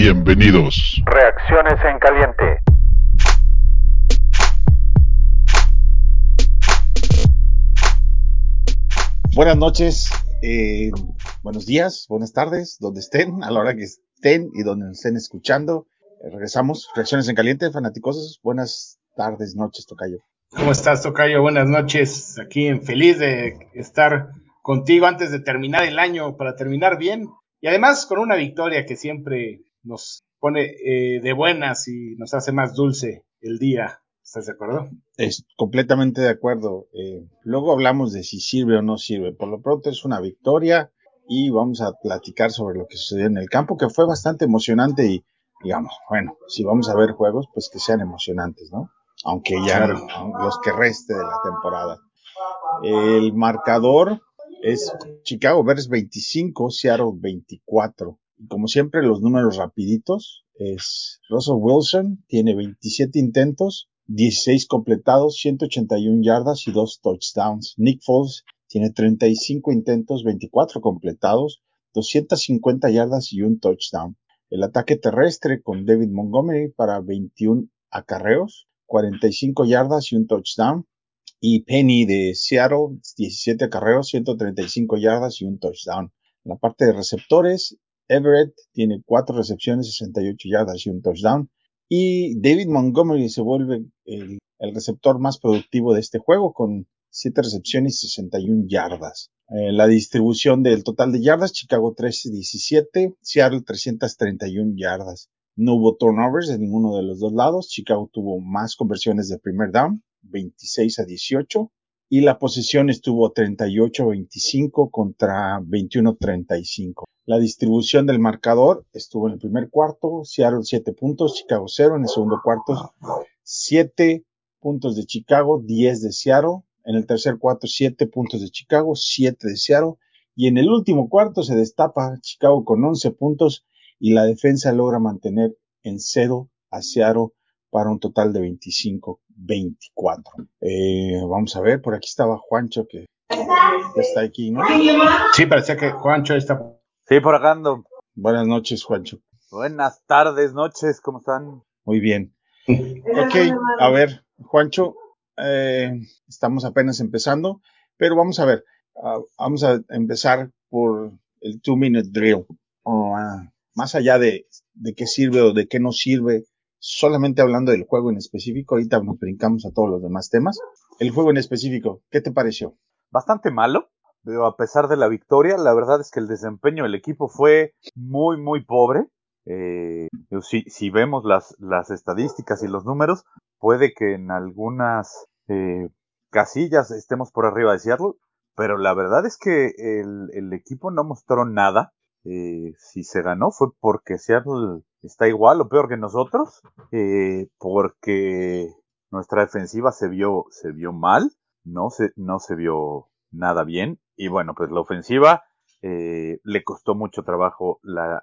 Bienvenidos. Reacciones en caliente. Buenas noches, eh, buenos días, buenas tardes, donde estén, a la hora que estén y donde nos estén escuchando. Eh, regresamos, reacciones en caliente, fanáticos. Buenas tardes, noches, Tocayo. ¿Cómo estás, Tocayo? Buenas noches. Aquí feliz de estar contigo antes de terminar el año, para terminar bien. Y además con una victoria que siempre nos pone eh, de buenas y nos hace más dulce el día. ¿Estás de acuerdo? Es completamente de acuerdo. Eh, luego hablamos de si sirve o no sirve. Por lo pronto es una victoria y vamos a platicar sobre lo que sucedió en el campo, que fue bastante emocionante y digamos, bueno, si vamos a ver juegos, pues que sean emocionantes, ¿no? Aunque ya los que reste de la temporada. El marcador es Chicago Bears 25, Seattle 24. Como siempre, los números rapiditos es Russell Wilson, tiene 27 intentos, 16 completados, 181 yardas y 2 touchdowns. Nick Foles tiene 35 intentos, 24 completados, 250 yardas y un touchdown. El ataque terrestre con David Montgomery para 21 acarreos, 45 yardas y un touchdown. Y Penny de Seattle, 17 acarreos, 135 yardas y un touchdown. La parte de receptores, Everett tiene 4 recepciones, 68 yardas y un touchdown. Y David Montgomery se vuelve el, receptor más productivo de este juego con 7 recepciones y 61 yardas. Eh, la distribución del total de yardas, Chicago 317, Seattle 331 yardas. No hubo turnovers de ninguno de los dos lados. Chicago tuvo más conversiones de primer down, 26 a 18. Y la posición estuvo 38 a 25 contra 21 a 35. La distribución del marcador estuvo en el primer cuarto, Seattle 7 puntos, Chicago 0. En el segundo cuarto, 7 puntos de Chicago, 10 de Seattle. En el tercer cuarto, 7 puntos de Chicago, 7 de Seattle. Y en el último cuarto se destapa Chicago con 11 puntos y la defensa logra mantener en 0 a Seattle para un total de 25-24. Eh, vamos a ver, por aquí estaba Juancho que está aquí, ¿no? Sí, parecía que Juancho está Sí, por acá ando. Buenas noches, Juancho. Buenas tardes, noches, ¿cómo están? Muy bien. Ok, a ver, Juancho, eh, estamos apenas empezando, pero vamos a ver, uh, vamos a empezar por el two minute drill. Uh, más allá de, de qué sirve o de qué no sirve, solamente hablando del juego en específico, ahorita nos brincamos a todos los demás temas. El juego en específico, ¿qué te pareció? Bastante malo a pesar de la victoria, la verdad es que el desempeño del equipo fue muy, muy pobre. Eh, si, si, vemos las, las, estadísticas y los números, puede que en algunas eh, casillas estemos por arriba de Seattle, pero la verdad es que el, el equipo no mostró nada. Eh, si se ganó fue porque Seattle está igual o peor que nosotros, porque nuestra defensiva se vio, se vio mal, no se, no se vio nada bien y bueno, pues la ofensiva eh, le costó mucho trabajo. La,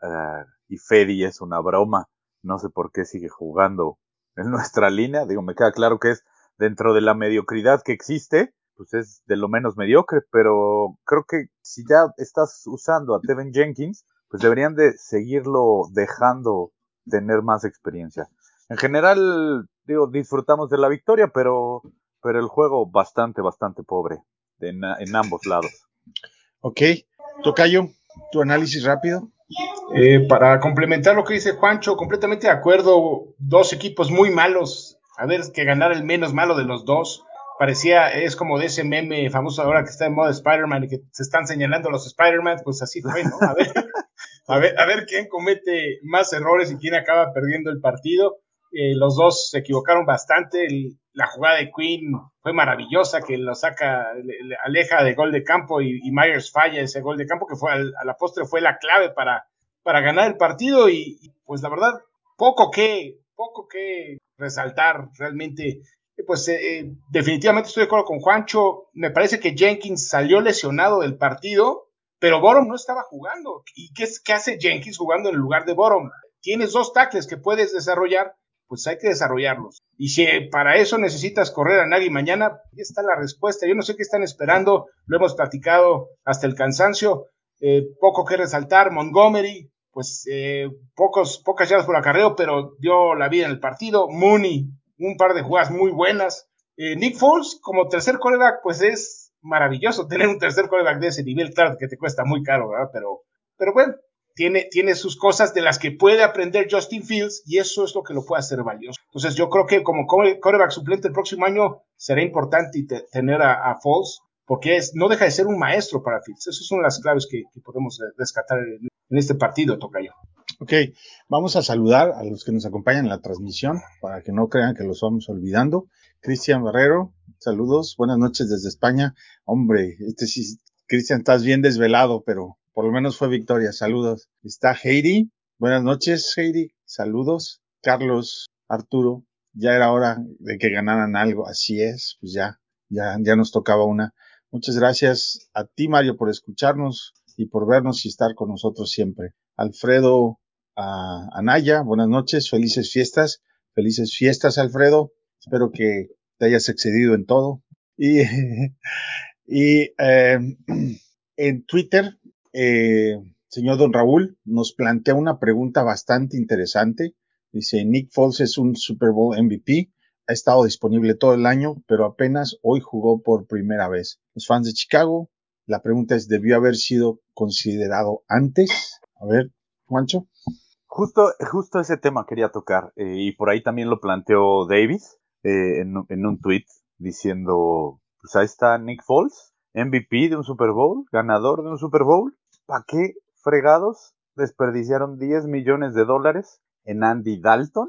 y Fedi es una broma. No sé por qué sigue jugando en nuestra línea. Digo, me queda claro que es dentro de la mediocridad que existe, pues es de lo menos mediocre, pero creo que si ya estás usando a Tevin Jenkins, pues deberían de seguirlo dejando tener más experiencia. En general, digo, disfrutamos de la victoria, pero, pero el juego bastante, bastante pobre en, ambos lados. Ok, Tocayo, tu análisis rápido. Eh, para complementar lo que dice Juancho, completamente de acuerdo, dos equipos muy malos, a ver que ganar el menos malo de los dos. Parecía, es como de ese meme famoso ahora que está en modo Spider-Man y que se están señalando los Spider-Man, pues así fue, ¿no? A ver, a ver, a ver quién comete más errores y quién acaba perdiendo el partido. Eh, los dos se equivocaron bastante. la jugada de Queen fue maravillosa, que lo saca, le, aleja de gol de campo y, Myers falla ese gol de campo, que fue a la postre fue la clave para, para ganar el partido. Y, pues la verdad, poco que, poco que resaltar realmente. Pues eh, eh, definitivamente estoy de acuerdo con Juancho. Me parece que Jenkins salió lesionado del partido, pero Borom no estaba jugando. ¿Y qué, qué hace Jenkins jugando en lugar de Borom? Tienes dos tackles que puedes desarrollar pues hay que desarrollarlos. Y si para eso necesitas correr a nadie mañana, ahí está la respuesta. Yo no sé qué están esperando, lo hemos platicado hasta el cansancio. Eh, poco que resaltar, Montgomery, pues eh, pocos, pocas yardas por acarreo, pero dio la vida en el partido. Mooney, un par de jugadas muy buenas. Eh, Nick Foles, como tercer coreback, pues es maravilloso tener un tercer coreback de ese nivel. Claro que te cuesta muy caro, ¿verdad? Pero, pero bueno, tiene, tiene sus cosas de las que puede aprender Justin Fields y eso es lo que lo puede hacer valioso. Entonces yo creo que como coreback suplente el próximo año será importante tener a, a Foles porque es, no deja de ser un maestro para Fields. Esas son las claves que, podemos rescatar en, en este partido, Tocayo. Ok, vamos a saludar a los que nos acompañan en la transmisión para que no crean que los vamos olvidando. Cristian Barrero, saludos, buenas noches desde España. Hombre, este sí, Cristian, estás bien desvelado, pero por lo menos fue victoria. Saludos. Está Heidi, buenas noches, Heidi, saludos. Carlos, Arturo, ya era hora de que ganaran algo, así es, pues ya, ya, ya nos tocaba una. Muchas gracias a ti, Mario, por escucharnos y por vernos y estar con nosotros siempre. Alfredo Anaya, buenas noches, felices fiestas, felices fiestas, Alfredo. Espero que te hayas excedido en todo. Y, y eh, en Twitter, eh, señor Don Raúl nos plantea una pregunta bastante interesante. Dice, Nick Foles es un Super Bowl MVP, ha estado disponible todo el año, pero apenas hoy jugó por primera vez. Los fans de Chicago la pregunta es, ¿debió haber sido considerado antes? A ver, Juancho. Justo, justo ese tema quería tocar, eh, y por ahí también lo planteó Davis eh, en, en, un tweet diciendo, pues ahí está Nick Foles, MVP de un Super Bowl, ganador de un Super Bowl. ¿Para qué fregados desperdiciaron 10 millones de dólares en Andy Dalton?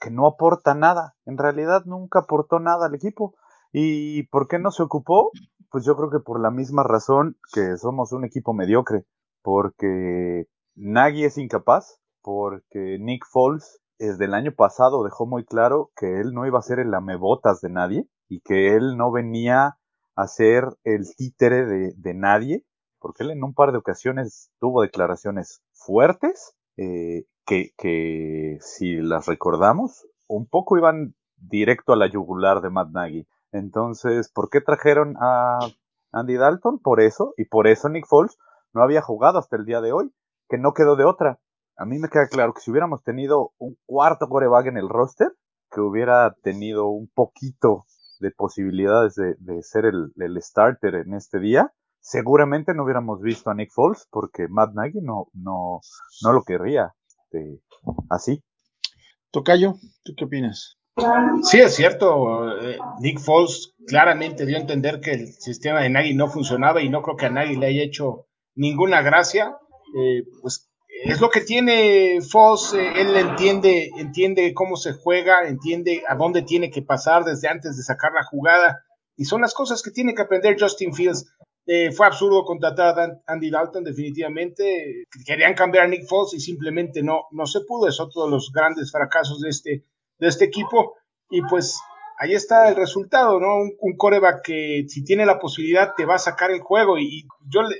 Que no aporta nada, en realidad nunca aportó nada al equipo. ¿Y por qué no se ocupó? Pues yo creo que por la misma razón que somos un equipo mediocre, porque Nagy es incapaz, porque Nick Foles desde el año pasado dejó muy claro que él no iba a ser el lamebotas de nadie y que él no venía a ser el títere de, de nadie, porque él en un par de ocasiones tuvo declaraciones fuertes eh, que, si las recordamos, un poco iban directo a la yugular de Matt Nagy. Entonces, ¿por qué trajeron a Andy Dalton? Por eso, y por eso Nick Foles no había jugado hasta el día de hoy, que no quedó de otra. A mí me queda claro que si hubiéramos tenido un cuarto coreback en el roster, que hubiera tenido un poquito de posibilidades de, ser el, starter en este día, seguramente no hubiéramos visto a Nick Foles porque Matt Nagy no, no, no lo querría este, así. Tocayo, ¿tú qué opinas? Sí, es cierto. Eh, Nick Foles claramente dio a entender que el sistema de Nagy no funcionaba y no creo que a Nagy le haya hecho ninguna gracia. Eh, pues es lo que tiene Foles. Eh, él entiende, entiende cómo se juega, entiende a dónde tiene que pasar desde antes de sacar la jugada. Y son las cosas que tiene que aprender Justin Fields. Fue absurdo contratar a Andy Dalton, definitivamente. Querían cambiar a Nick Foles y simplemente no, no se pudo. Es otro de los grandes fracasos de este, de este equipo. Y pues ahí está el resultado, ¿no? Un, coreback que si tiene la posibilidad te va a sacar el juego. Y, yo, le,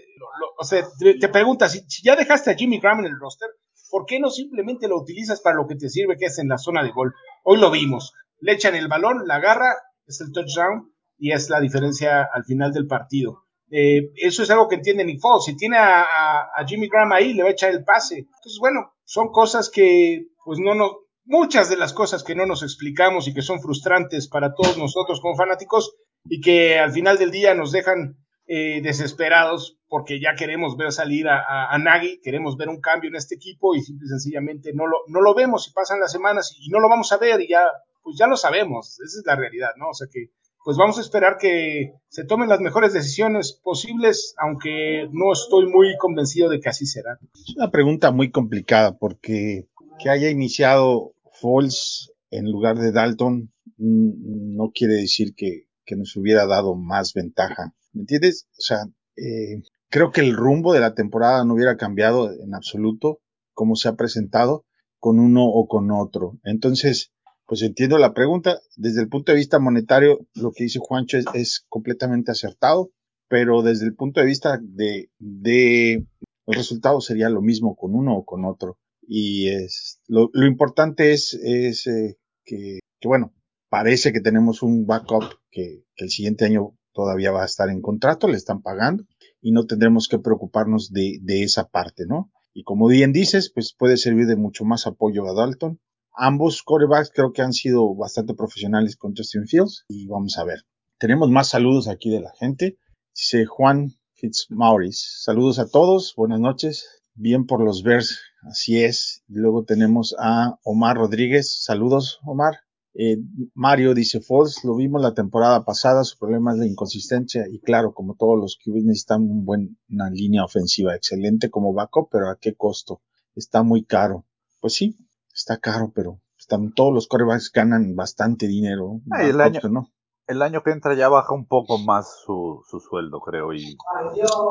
o sea, te, preguntas, si, ya dejaste a Jimmy Graham en el roster, ¿por qué no simplemente lo utilizas para lo que te sirve, que es en la zona de gol? Hoy lo vimos. Le echan el balón, la agarra, es el touchdown y es la diferencia al final del partido. Eh, eso es algo que entiende Nick Foles. Si tiene a, Jimmy Graham ahí, le va a echar el pase. Entonces, bueno, son cosas que pues no, no, muchas de las cosas que no nos explicamos y que son frustrantes para todos nosotros como fanáticos y que al final del día nos dejan eh, desesperados porque ya queremos ver salir a, Nagy, queremos ver un cambio en este equipo y simple y sencillamente no lo, no lo vemos y pasan las semanas y no lo vamos a ver y ya, pues ya lo sabemos, esa es la realidad, ¿no? O sea que pues vamos a esperar que se tomen las mejores decisiones posibles, aunque no estoy muy convencido de que así será. Es una pregunta muy complicada porque que haya iniciado Falls en lugar de Dalton mm, no quiere decir que, nos hubiera dado más ventaja. ¿Me entiendes? O sea, eh, creo que el rumbo de la temporada no hubiera cambiado en absoluto como se ha presentado con uno o con otro. Entonces, pues entiendo la pregunta. Desde el punto de vista monetario, lo que dice Juancho es, es completamente acertado, pero desde el punto de vista de, de el resultado sería lo mismo con uno o con otro. Y es, lo, lo importante es, es eh, que, que, bueno, parece que tenemos un backup que, que el siguiente año todavía va a estar en contrato, le están pagando y no tendremos que preocuparnos de, de esa parte, ¿no? Y como bien dices, pues puede servir de mucho más apoyo a Dalton. Ambos quarterbacks creo que han sido bastante profesionales con Justin Fields y vamos a ver. Tenemos más saludos aquí de la gente. Dice Juan Fitzmaurice. Saludos a todos, buenas noches. Bien por los Bears, así es. Luego tenemos a Omar Rodríguez. Saludos, Omar. Eh, Mario dice Foles, lo vimos la temporada pasada, su problema es la inconsistencia y claro, como todos los que necesitan un buen, una línea ofensiva excelente como backup, pero ¿a qué costo? Está muy caro. Pues sí, está caro, pero están, todos los corebacks ganan bastante dinero. Ah, el, año, ¿no? el año que entra ya baja un poco más su, su sueldo, creo. Y,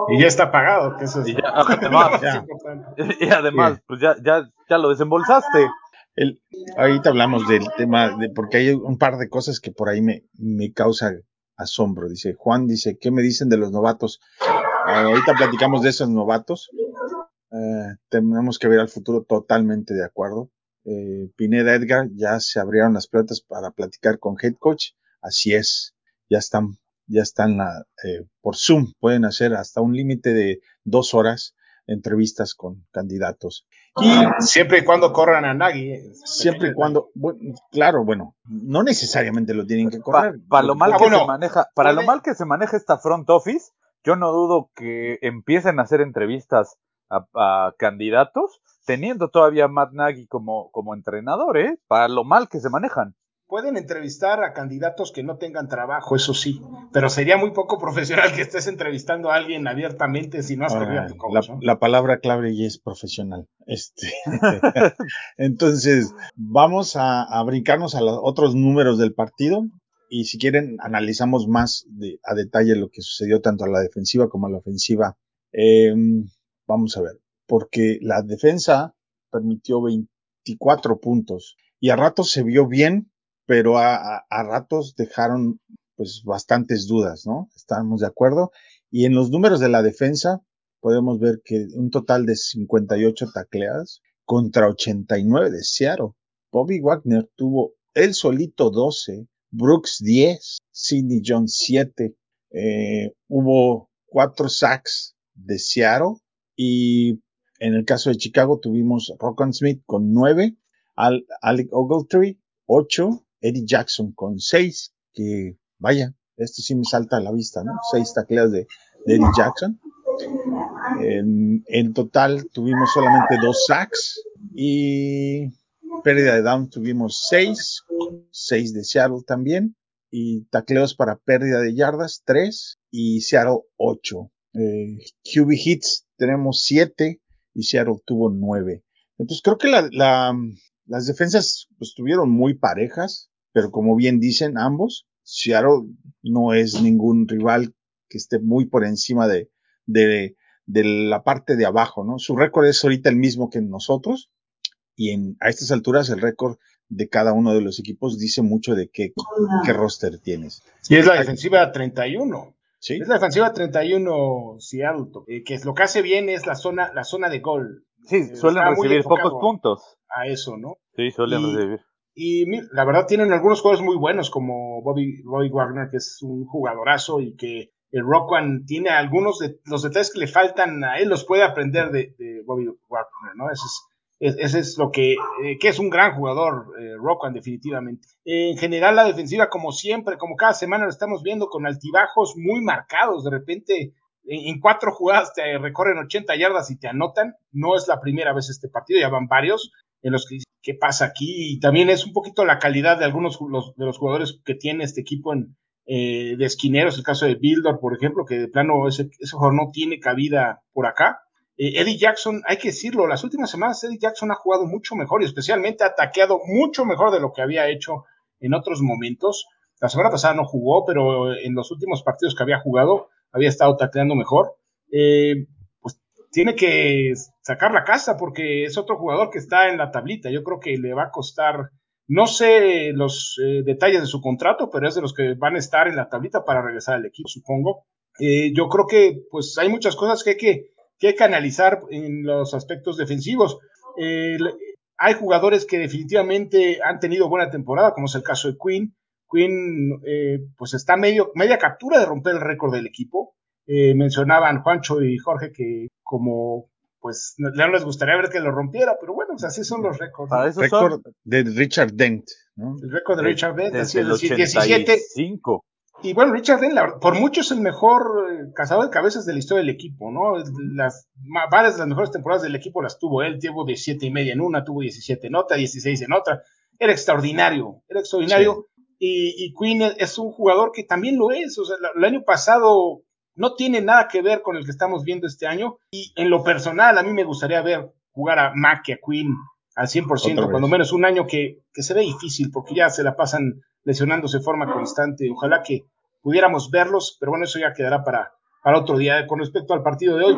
y ya está pagado, que eso es y, ya, además, y además pues ya, ya, ya lo desembolsaste. El, ahorita hablamos del tema, de, porque hay un par de cosas que por ahí me, me causa asombro. Dice Juan, dice, ¿qué me dicen de los novatos? Ah, ahorita platicamos de esos novatos. Eh, tenemos que ver al futuro totalmente de acuerdo. Eh, Pineda Edgar, ya se abrieron las puertas para platicar con head coach. Así es, ya están, ya están la, eh, por Zoom, pueden hacer hasta un límite de dos horas entrevistas con candidatos. Y siempre y cuando corran a Nagy. Eh, siempre y cuando, bueno, claro, bueno, no necesariamente lo tienen que correr. para lo mal ah, que se maneja, para lo mal que se maneja esta front office, yo no dudo que empiecen a hacer entrevistas a, candidatos, teniendo todavía a Matt Nagy como, como entrenador, ¿eh? Para lo mal que se manejan. Pueden entrevistar a candidatos que no tengan trabajo, eso sí, pero sería muy poco profesional que estés entrevistando a alguien abiertamente si no has corrido tu la, la, palabra clave y es profesional. Este, entonces, vamos a, a, brincarnos a los otros números del partido y si quieren analizamos más de, a detalle lo que sucedió tanto a la defensiva como a la ofensiva. Eh, Vamos a ver, porque la defensa permitió 24 puntos y a ratos se vio bien, pero a, ratos dejaron pues bastantes dudas, ¿no? Estamos de acuerdo. Y en los números de la defensa podemos ver que un total de 58 tacleadas contra 89 de Seattle. Bobby Wagner tuvo él solito 12, Brooks 10, Sidney Jones 7, eh, hubo cuatro sacks de Seattle y en el caso de Chicago tuvimos Rockan Smith con 9, Al Alec Ogletree 8, Eddie Jackson con 6, que vaya, esto sí me salta a la vista, ¿no? 6 tacleas de, Eddie Jackson. En, en, total tuvimos solamente dos sacks y pérdida de down tuvimos 6, 6 de Seattle también y tacleos para pérdida de yardas 3 y Seattle 8. Eh, QB hits tenemos 7 y Seattle tuvo 9. Entonces creo que la, la, las defensas pues, estuvieron muy parejas, pero como bien dicen ambos, Seattle no es ningún rival que esté muy por encima de, de, de la parte de abajo, ¿no? Su récord es ahorita el mismo que nosotros y en, a estas alturas el récord de cada uno de los equipos dice mucho de qué, qué roster tienes. Y es la defensiva 31. Es la defensiva 31 Seattle, eh, que es lo que hace bien es la zona, la zona de gol. Sí, eh, suelen recibir pocos puntos. A eso, ¿no? Sí, suelen recibir. Y la verdad tienen algunos jugadores muy buenos como Bobby, Bobby Wagner, que es un jugadorazo y que el Rock One tiene algunos de los detalles que le faltan a él, los puede aprender de, de Bobby Wagner, ¿no? Eso es, ese es lo que, eh, que es un gran jugador, eh, definitivamente. en general, la defensiva, como siempre, como cada semana lo estamos viendo, con altibajos muy marcados. De repente, en, cuatro jugadas te recorren 80 yardas y te anotan. No es la primera vez este partido, ya van varios en los que ¿qué pasa aquí? Y también es un poquito la calidad de algunos de los jugadores que tiene este equipo en, eh, de esquineros, el caso de Bildor, por ejemplo, que de plano ese, ese jugador no tiene cabida por acá. Eh, Eddie Jackson, hay que decirlo, las últimas semanas Eddie Jackson ha jugado mucho mejor y especialmente ha ataqueado mucho mejor de lo que había hecho en otros momentos. La semana pasada no jugó, pero en los últimos partidos que había jugado había estado tacleando mejor. Eh, pues tiene que sacar la casa porque es otro jugador que está en la tablita. Yo creo que le va a costar, no sé los eh, detalles de su contrato, pero es de los que van a estar en la tablita para regresar al equipo, supongo. yo creo que pues hay muchas cosas que hay que que hay que analizar en los aspectos defensivos. hay jugadores que definitivamente han tenido buena temporada, como es el caso de Quinn. Quinn, eh, pues está medio, media captura de romper el récord del equipo. Eh, mencionaban Juancho y Jorge que como pues no les gustaría ver que lo rompiera, pero bueno, pues así son los récords. Eso récord de Richard Dent, ¿no? El récord de Richard Dent, así es decir, 17. Y bueno, Richard Dent, por mucho es el mejor eh, cazador de cabezas de la historia del equipo, ¿no? Las, varias de las mejores temporadas del equipo las tuvo él, tuvo 17 y media en una, tuvo 17 en otra, 16 en otra. Era extraordinario, era extraordinario. Y, y, Queen es un jugador que también lo es. O sea, el año pasado no tiene nada que ver con el que estamos viendo este año. Y en lo personal, a mí me gustaría ver jugar a Mac y a Queen al 100%, cuando menos un año que, que, se ve difícil porque ya se la pasan lesionándose de forma constante. Ojalá que pudiéramos verlos, pero bueno, eso ya quedará para, para otro día. Con respecto al partido de hoy,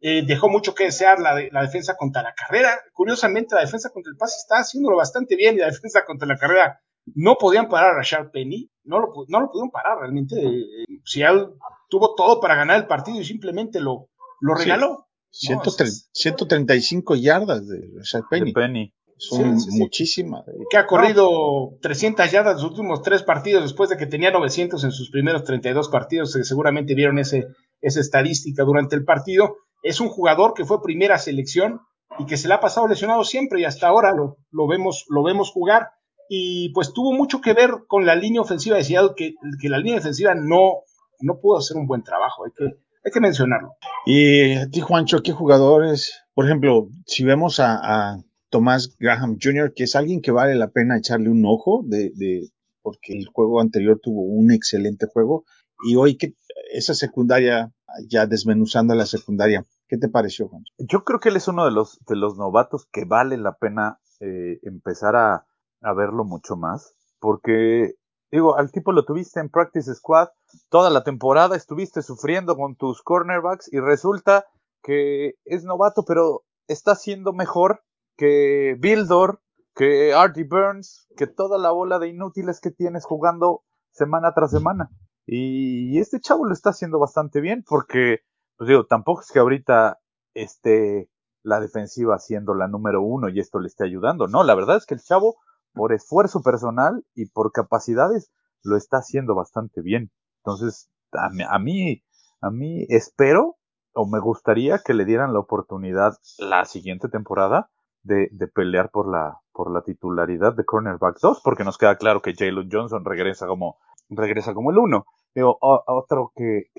eh, dejó mucho que desear la, la, defensa contra la carrera. Curiosamente, la defensa contra el pase está haciéndolo bastante bien y la defensa contra la carrera no podían parar a Rashad Penny, no lo, no lo pudieron parar realmente. Eh, Seattle tuvo todo para ganar el partido y simplemente lo, lo regaló. 135 yardas de Rashad Penny. Penny. Son muchísimas. Que ha corrido 300 yardas en los últimos tres partidos después de que tenía 900 en sus primeros 32 partidos. seguramente vieron ese, esa estadística durante el partido. Es un jugador que fue primera selección y que se le ha pasado lesionado siempre y hasta ahora lo, lo, vemos, lo vemos jugar y pues tuvo mucho que ver con la línea ofensiva de Seattle, que, que la línea defensiva no, no pudo hacer un buen trabajo, hay que, hay que mencionarlo. Y a ti, Juancho, ¿qué jugadores? Por ejemplo, si vemos a, a Tomás Graham Jr., que es alguien que vale la pena echarle un ojo, de, de, porque el juego anterior tuvo un excelente juego, y hoy que esa secundaria, ya desmenuzando la secundaria, ¿qué te pareció, Juancho? Yo creo que él es uno de los, de los novatos que vale la pena eh, empezar a, a verlo mucho más, porque digo, al tipo lo tuviste en Practice Squad toda la temporada, estuviste sufriendo con tus cornerbacks y resulta que es novato, pero está siendo mejor que Bildor, que Artie Burns, que toda la bola de inútiles que tienes jugando semana tras semana. Y este chavo lo está haciendo bastante bien porque, pues digo, tampoco es que ahorita esté la defensiva siendo la número uno y esto le esté ayudando. No, la verdad es que el chavo por esfuerzo personal y por capacidades lo está haciendo bastante bien. Entonces, a mí, a mí, espero o me gustaría que le dieran la oportunidad la siguiente temporada de, pelear por la, por la titularidad de Cornerback 2, porque nos queda claro que Jalen Johnson regresa como, regresa como el 1. Pero otro que,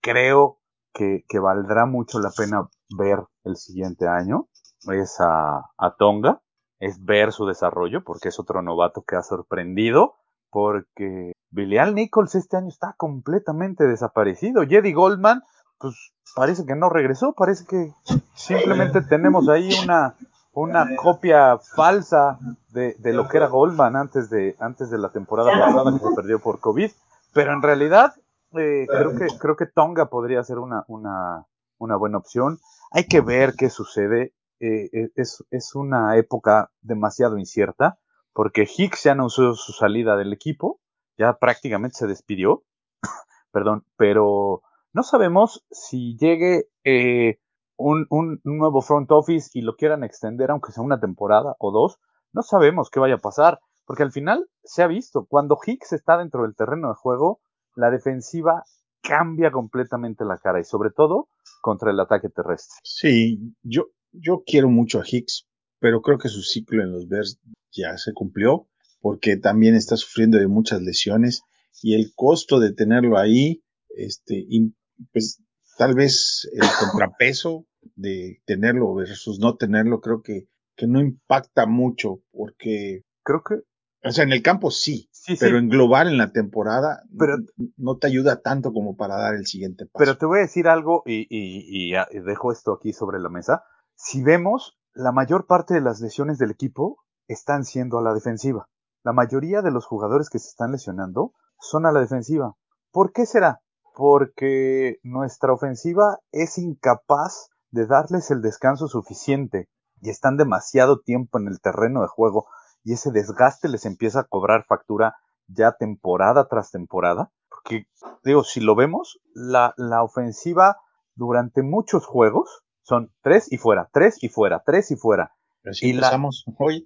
creo que, que, valdrá mucho la pena ver el siguiente año es a, Tonga, es ver su desarrollo, porque es otro novato que ha sorprendido, porque Billial Nichols este año está completamente desaparecido. Jedi Goldman, pues parece que no regresó, parece que simplemente tenemos ahí una, una copia falsa de, de, lo que era Goldman antes de, antes de la temporada pasada que se perdió por COVID. Pero en realidad, eh, creo que, creo que Tonga podría ser una, una, una buena opción. Hay que ver qué sucede. Eh, eh, es, es, una época demasiado incierta, porque Hicks ya anunció su salida del equipo, ya prácticamente se despidió, perdón, pero no sabemos si llegue eh, un, un, nuevo front office y lo quieran extender, aunque sea una temporada o dos, no sabemos qué vaya a pasar, porque al final se ha visto, cuando Hicks está dentro del terreno de juego, la defensiva cambia completamente la cara y sobre todo contra el ataque terrestre. Sí, yo, yo quiero mucho a Hicks, pero creo que su ciclo en los Bears ya se cumplió, porque también está sufriendo de muchas lesiones y el costo de tenerlo ahí, este, pues tal vez el contrapeso de tenerlo versus no tenerlo, creo que, que no impacta mucho, porque creo que, o sea, en el campo sí, pero en global en la temporada pero, no te ayuda tanto como para dar el siguiente paso. Pero te voy a decir algo y, y, y dejo esto aquí sobre la mesa si vemos, la mayor parte de las lesiones del equipo están siendo a la defensiva. La mayoría de los jugadores que se están lesionando son a la defensiva. ¿Por qué será? Porque nuestra ofensiva es incapaz de darles el descanso suficiente y están demasiado tiempo en el terreno de juego y ese desgaste les empieza a cobrar factura ya temporada tras temporada. Porque, digo, si lo vemos, la, la ofensiva durante muchos juegos son tres y fuera, tres y fuera, tres y fuera. y empezamos hoy.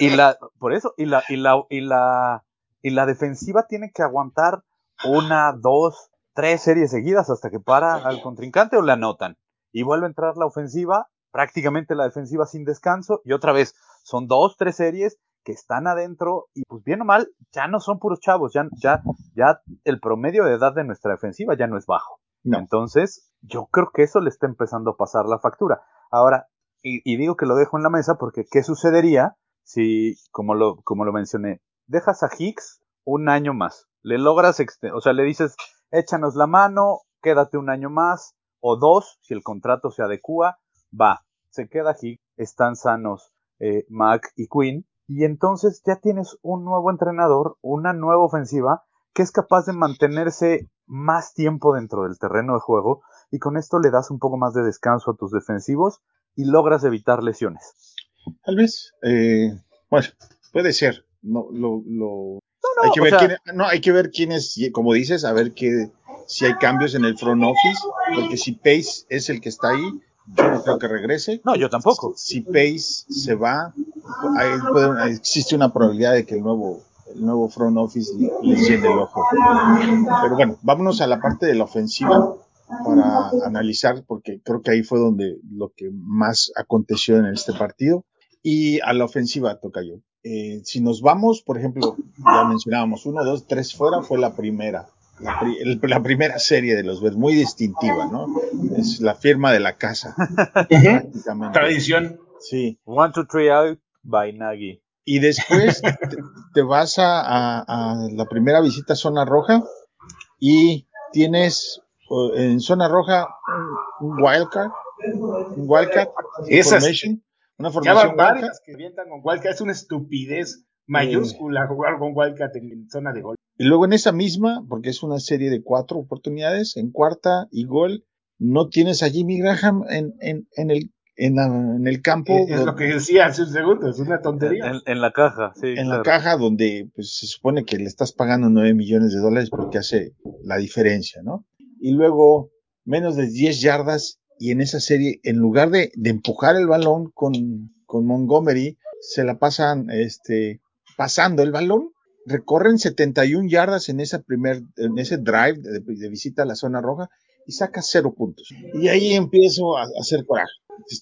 Y la, por eso, y la, y la, y la, y la defensiva tiene que aguantar una, dos, tres series seguidas hasta que para al contrincante o la anotan. y vuelve a entrar la ofensiva, prácticamente la defensiva sin descanso, y otra vez son dos, tres series que están adentro y pues bien o mal ya no son puros chavos, ya, ya, ya el promedio de edad de nuestra defensiva ya no es bajo. Entonces, yo creo que eso le está empezando a pasar la factura. Ahora, y, y, digo que lo dejo en la mesa porque ¿qué sucedería si, como lo, como lo mencioné, dejas a Hicks un año más? Le logras, o sea, le dices, échanos la mano, quédate un año más, o dos, si el contrato se adecua, va, se queda Hicks, están sanos eh, Mac y Quinn, y entonces ya tienes un nuevo entrenador, una nueva ofensiva que es capaz de mantenerse más tiempo dentro del terreno de juego y con esto le das un poco más de descanso a tus defensivos y logras evitar lesiones. Tal vez, eh, bueno, puede ser. No, lo, lo... hay, que ver quién, no, hay que ver quién es, como dices, a ver que, si hay cambios en el front office, porque si Pace es el que está ahí, yo no creo que regrese. No, yo tampoco. Si Pace se va, existe una probabilidad de que el nuevo, el nuevo front office le llene el ojo. Pero bueno, vámonos a la parte de la ofensiva para analizar, porque creo que ahí fue donde lo que más aconteció en este partido. Y a la ofensiva toca yo. Eh, si nos vamos, por ejemplo, ya mencionábamos, uno, dos, tres fuera fue la primera la, primera serie de los Bears, muy distintiva, ¿no? Es la firma de la casa. Tradición. Sí. One, two, three out by Nagy. Y después te, vas a, la primera visita a zona roja y tienes en zona roja un, wildcard, un wildcard formation, una formación varias que vientan con wildcard, es una estupidez mayúscula jugar con wildcat en zona de gol. Y luego en esa misma, porque es una serie de cuatro oportunidades, en cuarta y gol, no tienes a Jimmy Graham en, en, en el en, el campo. Es, lo que decía hace un segundo, es una tontería. En, la caja, sí. En la caja donde pues, se supone que le estás pagando nueve millones de dólares porque hace la diferencia, ¿no? Y luego menos de 10 yardas y en esa serie, en lugar de, de empujar el balón con, con Montgomery, se la pasan este, pasando el balón recorren 71 yardas en, esa primer, en ese drive de, visita a la zona roja y saca cero puntos. Y ahí empiezo a, hacer coraje.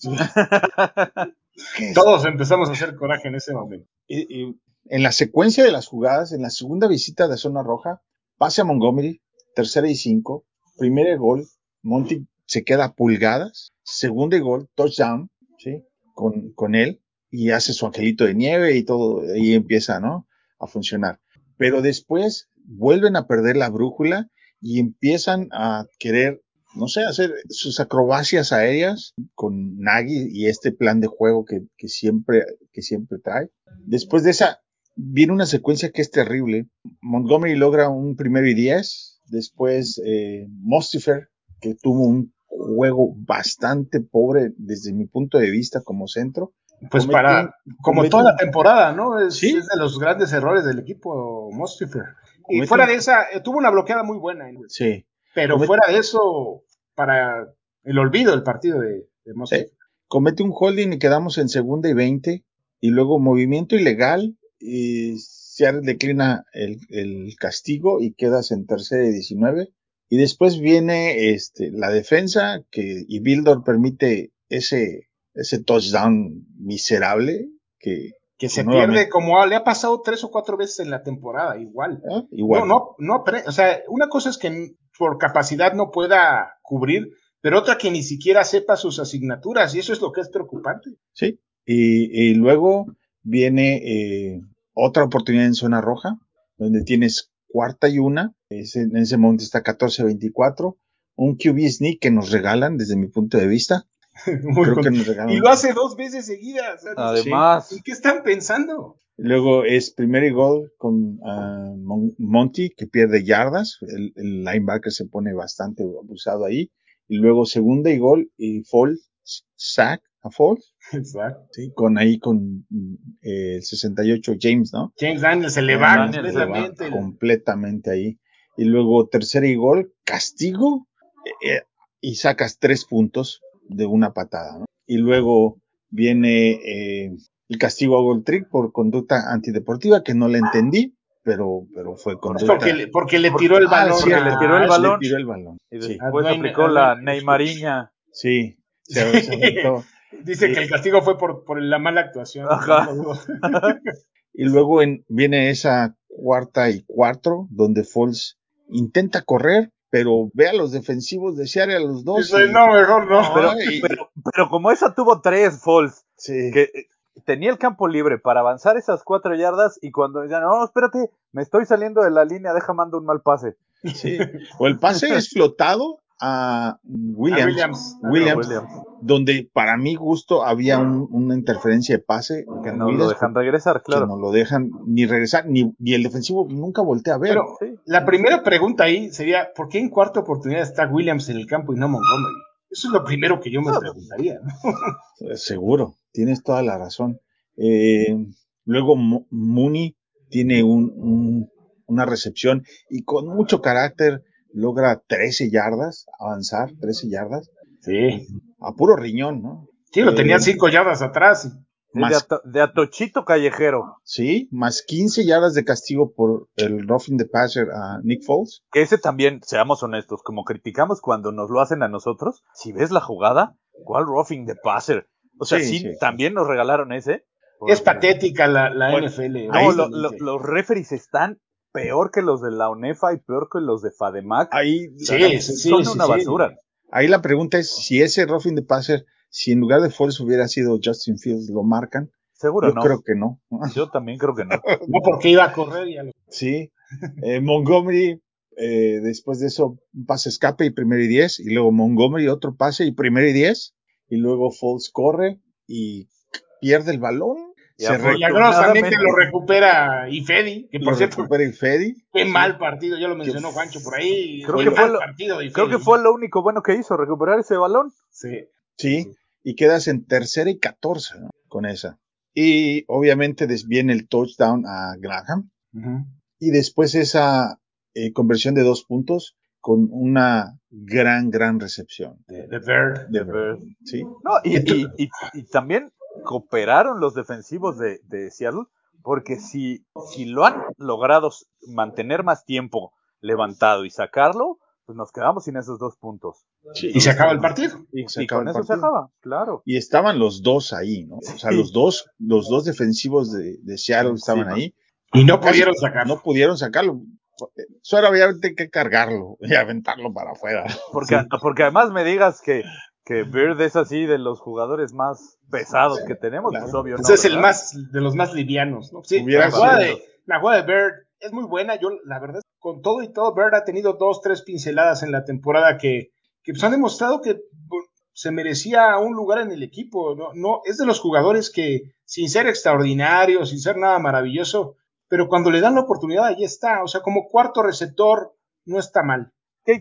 Todos empezamos a hacer coraje en ese momento. Y, en la secuencia de las jugadas, en la segunda visita de zona roja, pase a Montgomery, tercera y cinco, primer gol, Monty se queda pulgadas, segundo gol, touchdown, ¿sí? Con, con él, y hace su angelito de nieve y todo, ahí empieza, ¿no? a funcionar. Pero después vuelven a perder la brújula y empiezan a querer, no sé, hacer sus acrobacias aéreas con Nagy y este plan de juego que, siempre, que siempre trae. Después de esa, viene una secuencia que es terrible. Montgomery logra un primero y diez. Después, eh, Mostifer, que tuvo un juego bastante pobre desde mi punto de vista como centro. Pues para, como toda la temporada, ¿no? Es, de los grandes errores del equipo Mostifer. Y fuera de esa, eh, tuvo una bloqueada muy buena. Sí. Pero fuera de eso, para el olvido del partido de, de Comete un holding y quedamos en segunda y veinte. Y luego movimiento ilegal y se declina el, el castigo y quedas en tercera y diecinueve. Y después viene este, la defensa que, y Bildor permite ese ese touchdown miserable que, que se pierde como le ha pasado tres o cuatro veces en la temporada, igual. Ah, igual. No, no, no, o sea, una cosa es que por capacidad no pueda cubrir, pero otra que ni siquiera sepa sus asignaturas, y eso es lo que es preocupante. Sí, y, luego viene eh, otra oportunidad en zona roja, donde tienes cuarta y una, en ese momento está 14-24, un QB sneak que nos regalan desde mi punto de vista, y lo hace dos veces seguidas. Además. ¿Y qué están pensando? Luego es primer y gol con uh, Monty, que pierde yardas. El, linebacker se pone bastante abusado ahí. Y luego segunda y gol y fall, sack a fall. Exacto. Sí, con ahí con eh, el 68 James, ¿no? James Daniels se le va completamente. completamente ahí. Y luego tercera y gol, castigo. Eh, y sacas tres puntos de una patada. ¿no? Y luego viene eh, el castigo a Gold Trick por conducta antideportiva, que no le entendí, pero, pero fue conducta. Porque, le, porque le tiró el balón. le tiró el balón. Le tiró el balón. Y después aplicó la Neymariña. Sí, Se, se aventó. Dice Sí. que el castigo fue por, por la mala actuación. Ajá. Y luego en- viene esa cuarta y cuatro, donde Foles intenta correr, pero ve a los defensivos de Seattle a los dos. Dice, y- no, mejor no. Pero, pero, pero como esa tuvo tres falls, Sí. que eh, tenía el campo libre para avanzar esas cuatro yardas y cuando decían, no, espérate, me estoy saliendo de la línea, deja mando un mal pase. Sí. O el pase es flotado a Williams, A Williams. Williams, Williams. donde para mi gusto había un- una interferencia de pase Que no Williams, lo dejan regresar, que claro. no lo dejan ni regresar, ni, ni el defensivo nunca voltea a ver. Pero Sí. la primera pregunta ahí sería, ¿por qué en cuarta oportunidad está Williams en el campo y no Montgomery? Eso es lo primero que yo me preguntaría. ¿no? Eh, Seguro, tienes toda la razón. Eh, luego Mo- Mooney tiene un- un- una recepción y con mucho carácter logra 13 yardas, avanzar 13 yardas, Sí. a puro riñón, ¿no? Sí, lo Eh, tenía cinco yardas atrás. Sí, de, Más, ato- de atochito callejero. sí, más 15 yardas de castigo por el roughing the passer a Nick Foles. Que ese también, seamos honestos, como criticamos cuando nos lo hacen a nosotros, si ves la jugada, ¿cuál roughing the passer? O sea, Sí, sí, sí. también nos regalaron ese. Es patética la, la Bueno, NFL. No, lo- lo- los referees están peor que los de la UNEFA y peor que los de FADEMAC. Ahí, Sí, sí, son sí, una sí. basura. ahí la pregunta es si ese roughing the passer, si en lugar de Foles hubiera sido Justin Fields, ¿lo marcan? Seguro Yo no. creo que no. Yo también creo que no. No porque iba a correr y a lo- Sí. Eh, Montgomery, eh, después de eso, un pase escape y primero y diez. Y luego Montgomery, otro pase y primero y diez. Y luego Foles corre y pierde el balón. Y se Milagrosamente lo recupera Ifedi, que por lo cierto, recupera el Fedi. qué mal partido, ya lo mencionó Juancho por ahí. Creo Qué que fue mal lo- partido de Creo que Ifedi. fue lo único bueno que hizo, recuperar ese balón. Sí. Sí. Y quedas en tercera y catorce ¿no? con esa. Y obviamente viene el touchdown a Graham. Y después esa eh, conversión de dos puntos con una gran, gran recepción. De, de Bird. De Bird. Sí. No, y- y también cooperaron los defensivos de, de Seattle, porque si, si lo han logrado mantener más tiempo levantado y sacarlo, pues nos quedamos sin esos dos puntos. Sí. Y se acaba el partido. Y, Se y acaba con el eso se partido. acaba, claro. Y estaban los dos ahí, ¿no? O sea, Sí. los dos, los dos defensivos de, de Seattle estaban ahí. Y no pudieron sacarlo. No pudieron sacarlo. Solo había que cargarlo y aventarlo para afuera. Porque, porque además me digas que, que Bird es así de los jugadores más pesados que tenemos, Claro. pues obvio Pues no, es el más de los más livianos, ¿no? Sí, la jugada, de, la jugada de Bird es muy buena. Yo, la verdad, con todo y todo, Bird ha tenido dos, tres pinceladas en la temporada que, que pues han demostrado que bueno, se merecía un lugar en el equipo. ¿no? No, es de los jugadores que, sin ser extraordinario, sin ser nada maravilloso, pero cuando le dan la oportunidad, ahí está. O sea, como cuarto receptor, no está mal.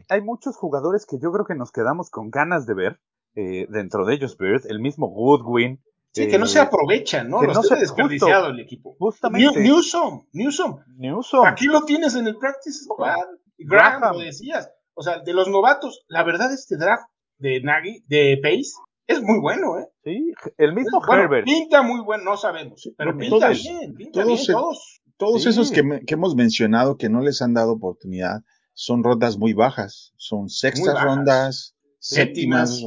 hay muchos jugadores que yo creo que nos quedamos con ganas de ver, eh, dentro de ellos Bird, el mismo Goodwin. Sí, eh, que no se aprovechan, ¿no? que Los no se- desperdiciado justo. el equipo. Justamente. New- Newsom, Newsom. Newsom. Aquí lo tienes en el practice squad. Graham, Graham. lo decías. O sea, de los novatos, la verdad este draft de Nagy, de Pace, es muy bueno, ¿eh? Sí, el mismo Es bueno, Herbert. pinta muy bueno, no sabemos, pero porque pinta todos- bien, pinta todos bien, se- todos. Todos Sí. esos que, me- que hemos mencionado que no les han dado oportunidad son rondas muy bajas. Son sextas bajas. rondas, Séptimas.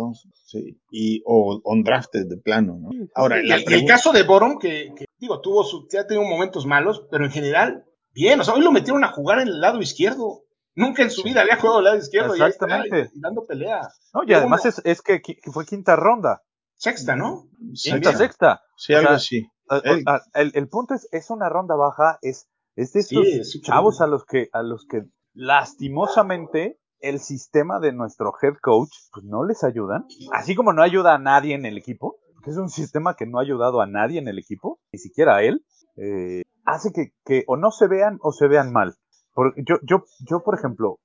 sí, y, o undrafted de plano, ¿no? Ahora, Y la el, y el pregunta- caso de Borom, que, que, digo, tuvo su, ya ha tenido momentos malos, pero en general, bien, o sea, hoy lo metieron a jugar en el lado izquierdo. Nunca en su Sí. vida había jugado al lado izquierdo. y ahí está, Exactamente. y dando pelea. No, y además es, es que, fue quinta ronda. Sexta, ¿no? Quinta, bien. sexta. Sí, o algo sea, así. El, el punto es, es una ronda baja, es, es de Sí, estos es súper chavos a los que, a los que lastimosamente el sistema de nuestro head coach pues no les ayudan, así como no ayuda a nadie en el equipo, que es un sistema que no ha ayudado a nadie en el equipo, ni siquiera a él, eh, hace que, que o no se vean o se vean mal. Yo, yo, yo, por ejemplo,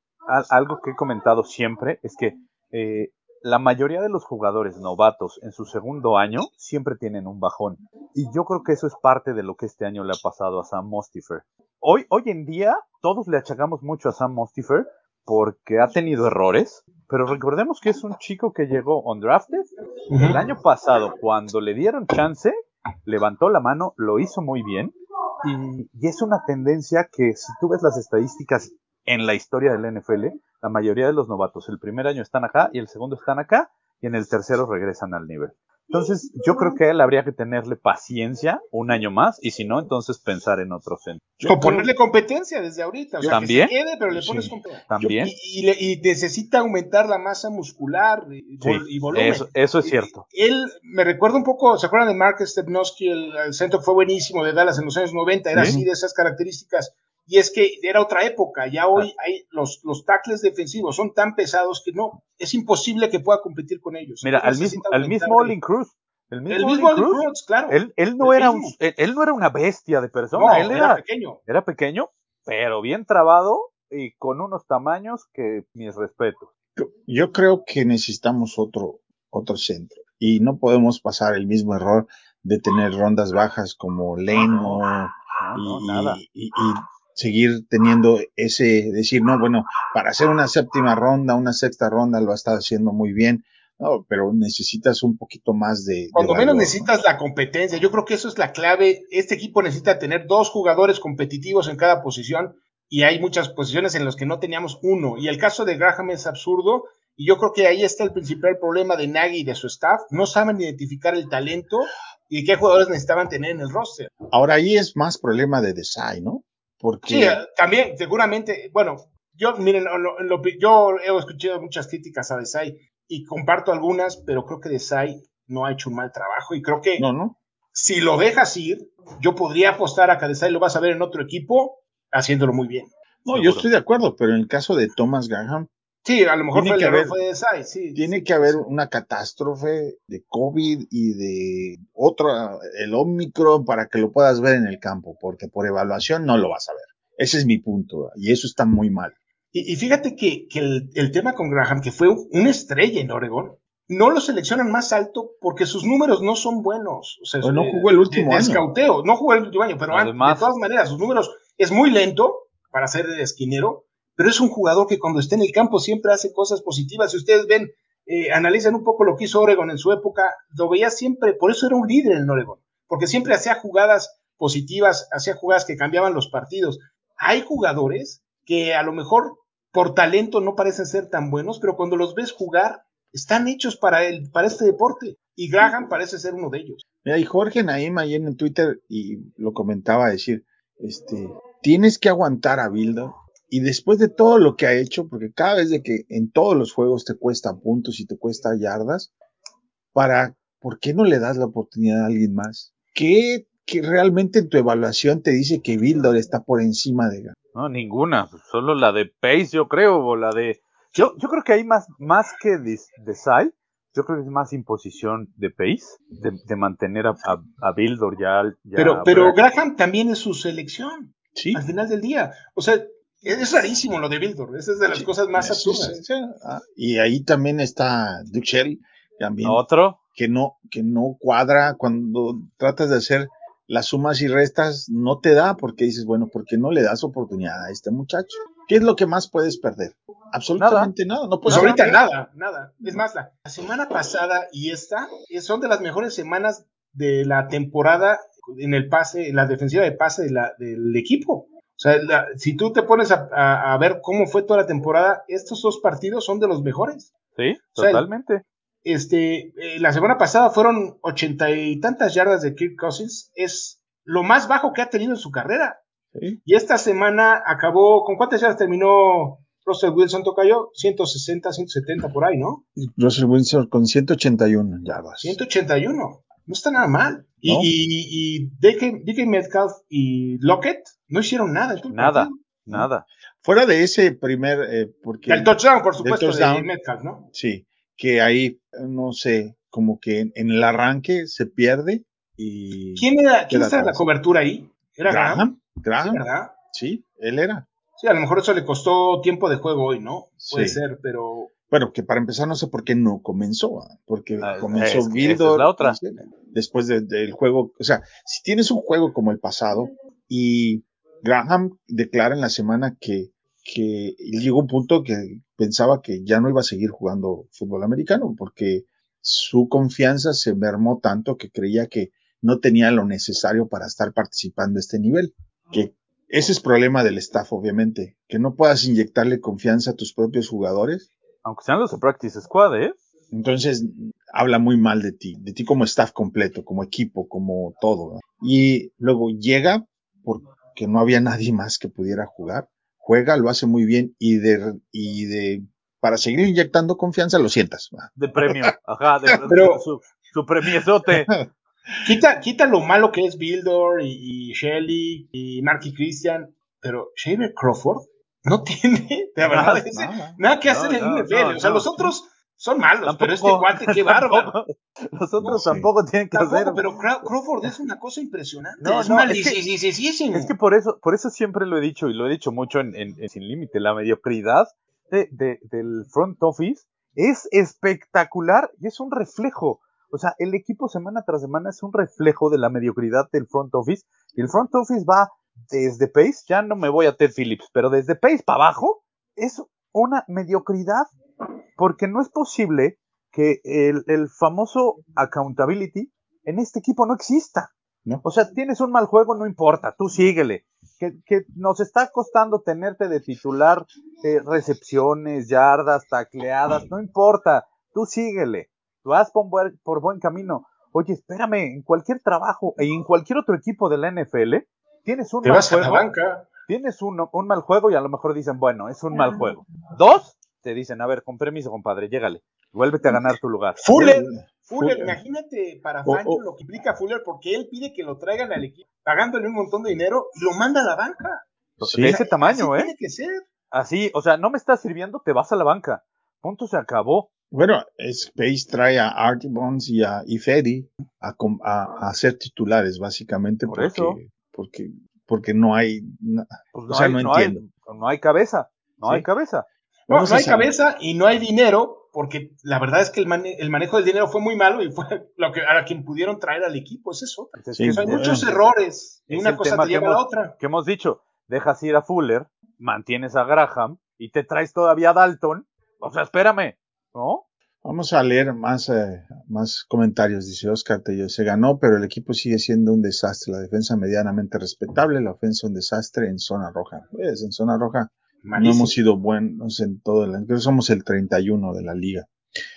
algo que he comentado siempre es que eh, la mayoría de los jugadores novatos en su segundo año siempre tienen un bajón. Y yo creo que eso es parte de lo que este año le ha pasado a Sam Mostifer. Hoy, hoy en día, todos le achacamos mucho a Sam Mostifer porque ha tenido errores, pero recordemos que es un chico que llegó undrafted. El año pasado, cuando le dieron chance, levantó la mano, lo hizo muy bien. Y, y es una tendencia que si tú ves las estadísticas en la historia del NFL, la mayoría de los novatos el primer año están acá y el segundo están acá y en el tercero regresan al nivel. Entonces, yo creo que a él habría que tenerle paciencia un año más y si no, entonces pensar en otro centro. O ponerle competencia desde ahorita. O sea, ¿También? Que se quede, pero le pones Sí. competencia. También. Y, y le- y necesita aumentar la masa muscular y, Sí, y volumen. eso, eso es cierto. Él me recuerda un poco, ¿se acuerdan de Mark Stepnowski? El, el centro que fue buenísimo de Dallas en los años 90, era Sí. así de esas características. Y es que era otra época, ya hoy hay los, los tackles defensivos son tan pesados que no, es imposible que pueda competir con ellos. Mira, al mismo, al mismo Olin Cruz. El mismo, El Olin mismo Olin Cruz, Cruz, claro. Él, él no era un, él, él no era una bestia de persona, no, él era, era, pequeño. era pequeño, pero bien trabado y con unos tamaños que mis respetos. Yo- Yo creo que necesitamos otro, otro centro. Y no podemos pasar el mismo error de tener rondas bajas como Leno No, y, no, nada. y- y seguir teniendo ese, decir, no, bueno, para hacer una séptima ronda, una sexta ronda lo ha estado haciendo muy bien. No, pero necesitas un poquito más de. de Cuando menos necesitas la competencia. Yo creo que eso es la clave. Este equipo necesita tener dos jugadores competitivos en cada posición y hay muchas posiciones en las que no teníamos uno. Y el caso de Graham es absurdo y yo creo que ahí está el principal problema de Nagy y de su staff. No saben identificar el talento y qué jugadores necesitaban tener en el roster. Ahora ahí es más problema de design, ¿no? Porque Sí, eh, también, seguramente, bueno, yo, miren, lo- lo- yo he escuchado muchas críticas a Desai y comparto algunas, pero creo que Desai no ha hecho un mal trabajo y creo que no, no. si lo dejas ir, yo podría apostar a que Desai lo vas a ver en otro equipo haciéndolo muy bien. No, yo estoy de acuerdo, pero en el caso de Thomas Graham, Sí, a lo mejor Tiene fue el que haber- fue de Desai, sí. tiene sí. que haber una catástrofe de COVID y de otro, el Omicron, para que lo puedas ver en el campo, porque por evaluación no lo vas a ver. Ese es mi punto, y eso está muy mal. Y, y fíjate que, que el, el tema con Graham, que fue una estrella en Oregon, no lo seleccionan más alto porque sus números no son buenos. O sea, no jugó el último de, de año. escauteo, no jugó el último año, pero Además- de todas maneras, sus números es muy lento para ser de esquinero, pero es un jugador que cuando está en el campo siempre hace cosas positivas. Si ustedes ven, eh, analizan un poco lo que hizo Oregon en su época, lo veía siempre, por eso era un líder en Oregon, porque siempre hacía jugadas positivas, hacía jugadas que cambiaban los partidos. Hay jugadores que a lo mejor por talento no parecen ser tan buenos, pero cuando los ves jugar, están hechos para, el, para este deporte. Y Graham parece ser uno de ellos. Mira, y Jorge Naim ayer en Twitter y lo comentaba decir, este, tienes que aguantar a Bilder y después de todo lo que ha hecho, porque cada vez de que en todos los juegos te cuesta puntos y te cuesta yardas, para, ¿por qué no le das la oportunidad a alguien más? ¿Qué, que realmente en tu evaluación te dice que Bilder está por encima de? No, ninguna, solo la de Pace, yo creo, o la de... Yo, yo creo que hay más, más que de, de Sai, yo creo que es más imposición de Pace, de, de mantener a, a, a Bildor ya... ya Pero, pero Graham también es su selección Sí. al final del día. O sea, es rarísimo lo de Bildor. Esa es de las Sí, cosas más absurdas. sí, sí. Ah, y ahí también está Duchel, también. Otro, que no, que no cuadra cuando tratas de hacer las sumas y restas, no te da porque dices, bueno, ¿por qué no le das oportunidad a este muchacho? ¿Qué es lo que más puedes perder? Absolutamente nada, no Pues puedes ahorita perder. nada, nada. Es más, la, la semana pasada y esta son de las mejores semanas de la temporada en el pase, en la defensiva de pase de la- del equipo. O sea, la- si tú te pones a, a- a ver cómo fue toda la temporada, estos dos partidos son de los mejores. sí, O sea, el- totalmente. Este, eh, la semana pasada fueron ochenta y tantas yardas de Kirk Cousins. Es lo más bajo que ha tenido en su carrera. Sí. Y esta semana acabó, ¿con cuántas yardas terminó Russell Wilson Tocayo? 160, 170 por ahí, ¿no? Russell Wilson con 181 yardas. 181. No está nada mal. Y, No. y, y DK, DK Metcalf y Lockett no hicieron nada. Nada, partido. nada. Fuera de ese primer, eh, porque El touchdown, por supuesto, de touchdown. Metcalf, ¿no? sí, que ahí, no sé, como que en, en el arranque se pierde y ¿Quién era, quién Queda estaba en la cobertura ahí? Era Graham, Graham, Graham, ¿verdad? sí, él era. Sí, a lo mejor eso le costó tiempo de juego hoy, ¿no? Puede Sí. ser, pero Bueno, que para empezar no sé por qué no comenzó, ¿ah? porque Ah, comenzó es Bildor la otra. después de- del juego, o sea, si tienes un juego como el pasado y Graham declara en la semana que, que llegó un punto que pensaba que ya no iba a seguir jugando fútbol americano porque su confianza se mermó tanto que creía que no tenía lo necesario para estar participando a este nivel, que ese es problema del staff, obviamente, que no puedas inyectarle confianza a tus propios jugadores Aunque sean los de Practice Squad, ¿eh? Entonces, habla muy mal de ti, de ti como staff completo, como equipo, como todo. ¿no? Y luego llega porque no había nadie más que pudiera jugar. Juega, lo hace muy bien y de, y de, para seguir inyectando confianza lo sientas. De premio, ajá, de, Pero- su, su premiezote. Quita, quita lo malo que es Bildor y, y Shelley y Marky Christian, pero Shaver Crawford no tiene, de verdad, Nada, ese- nada. nada que hacer No, en NFL. o sea, los otros son malos, pero este Tampoco- guante, qué bárbaro. tampoco- Los otros tampoco tienen que Tampoco, hacer. pero Craw- Crawford es una cosa impresionante. No, es no, es que-. Es que por eso, por eso siempre lo he dicho y lo he dicho mucho en, en- en Sin Límite, la mediocridad de, de- del front office es espectacular y es un reflejo. O sea, el equipo semana tras semana es un reflejo de la mediocridad del front office y el front office va desde Pace, ya no me voy a Ted Phillips, pero desde Pace para abajo es una mediocridad porque no es posible que el, el famoso accountability en este equipo no exista. ¿No? O sea, tienes un mal juego, no importa, tú síguele. Que, que nos está costando tenerte de titular eh, recepciones, yardas, tacleadas, no importa, tú síguele. Vas por buen, por buen camino. Oye, espérame, en cualquier trabajo y en cualquier otro equipo de la NFL, tienes un Te mal vas a la juego banca. tienes un, un mal juego y a lo mejor dicen, bueno, es un mal juego. Dos, te dicen, a ver, con permiso, compadre, llégale. Vuélvete a ganar tu lugar. Fuller, Fuller. Fuller, imagínate para O- Fangio o- lo que implica Fuller porque él pide que lo traigan al equipo pagándole un montón de dinero y lo manda a la banca. Sí. De ese tamaño, Así ¿eh? Tiene que ser. Así, o sea, no me está sirviendo, te vas a la banca. Punto, se acabó. Bueno, Space trae a Art Bonds y a Ifedi a, com- a, a ser titulares, básicamente, Por porque, eso. porque, porque no hay. Pues O sea, no hay, entiendo. Hay, no hay cabeza, no Sí. hay cabeza. No, no a hay saber. cabeza y no hay dinero porque la verdad es que el, mane- el manejo del dinero fue muy malo y fue lo que a quien pudieron traer al equipo, es eso. Es Sí, hay bueno. muchos errores y Es una cosa te lleva a la otra. que hemos dicho, dejas ir a Fuller, mantienes a Graham y te traes todavía a Dalton. O sea, espérame, ¿no? Vamos a leer más, eh, más comentarios. Dice Oscar Tello, se ganó, pero el equipo sigue siendo un desastre. La defensa medianamente respetable, la ofensa un desastre en zona roja. Pues, en zona roja no hemos sido buenos en todo el año. Creo que somos el 31 de la liga.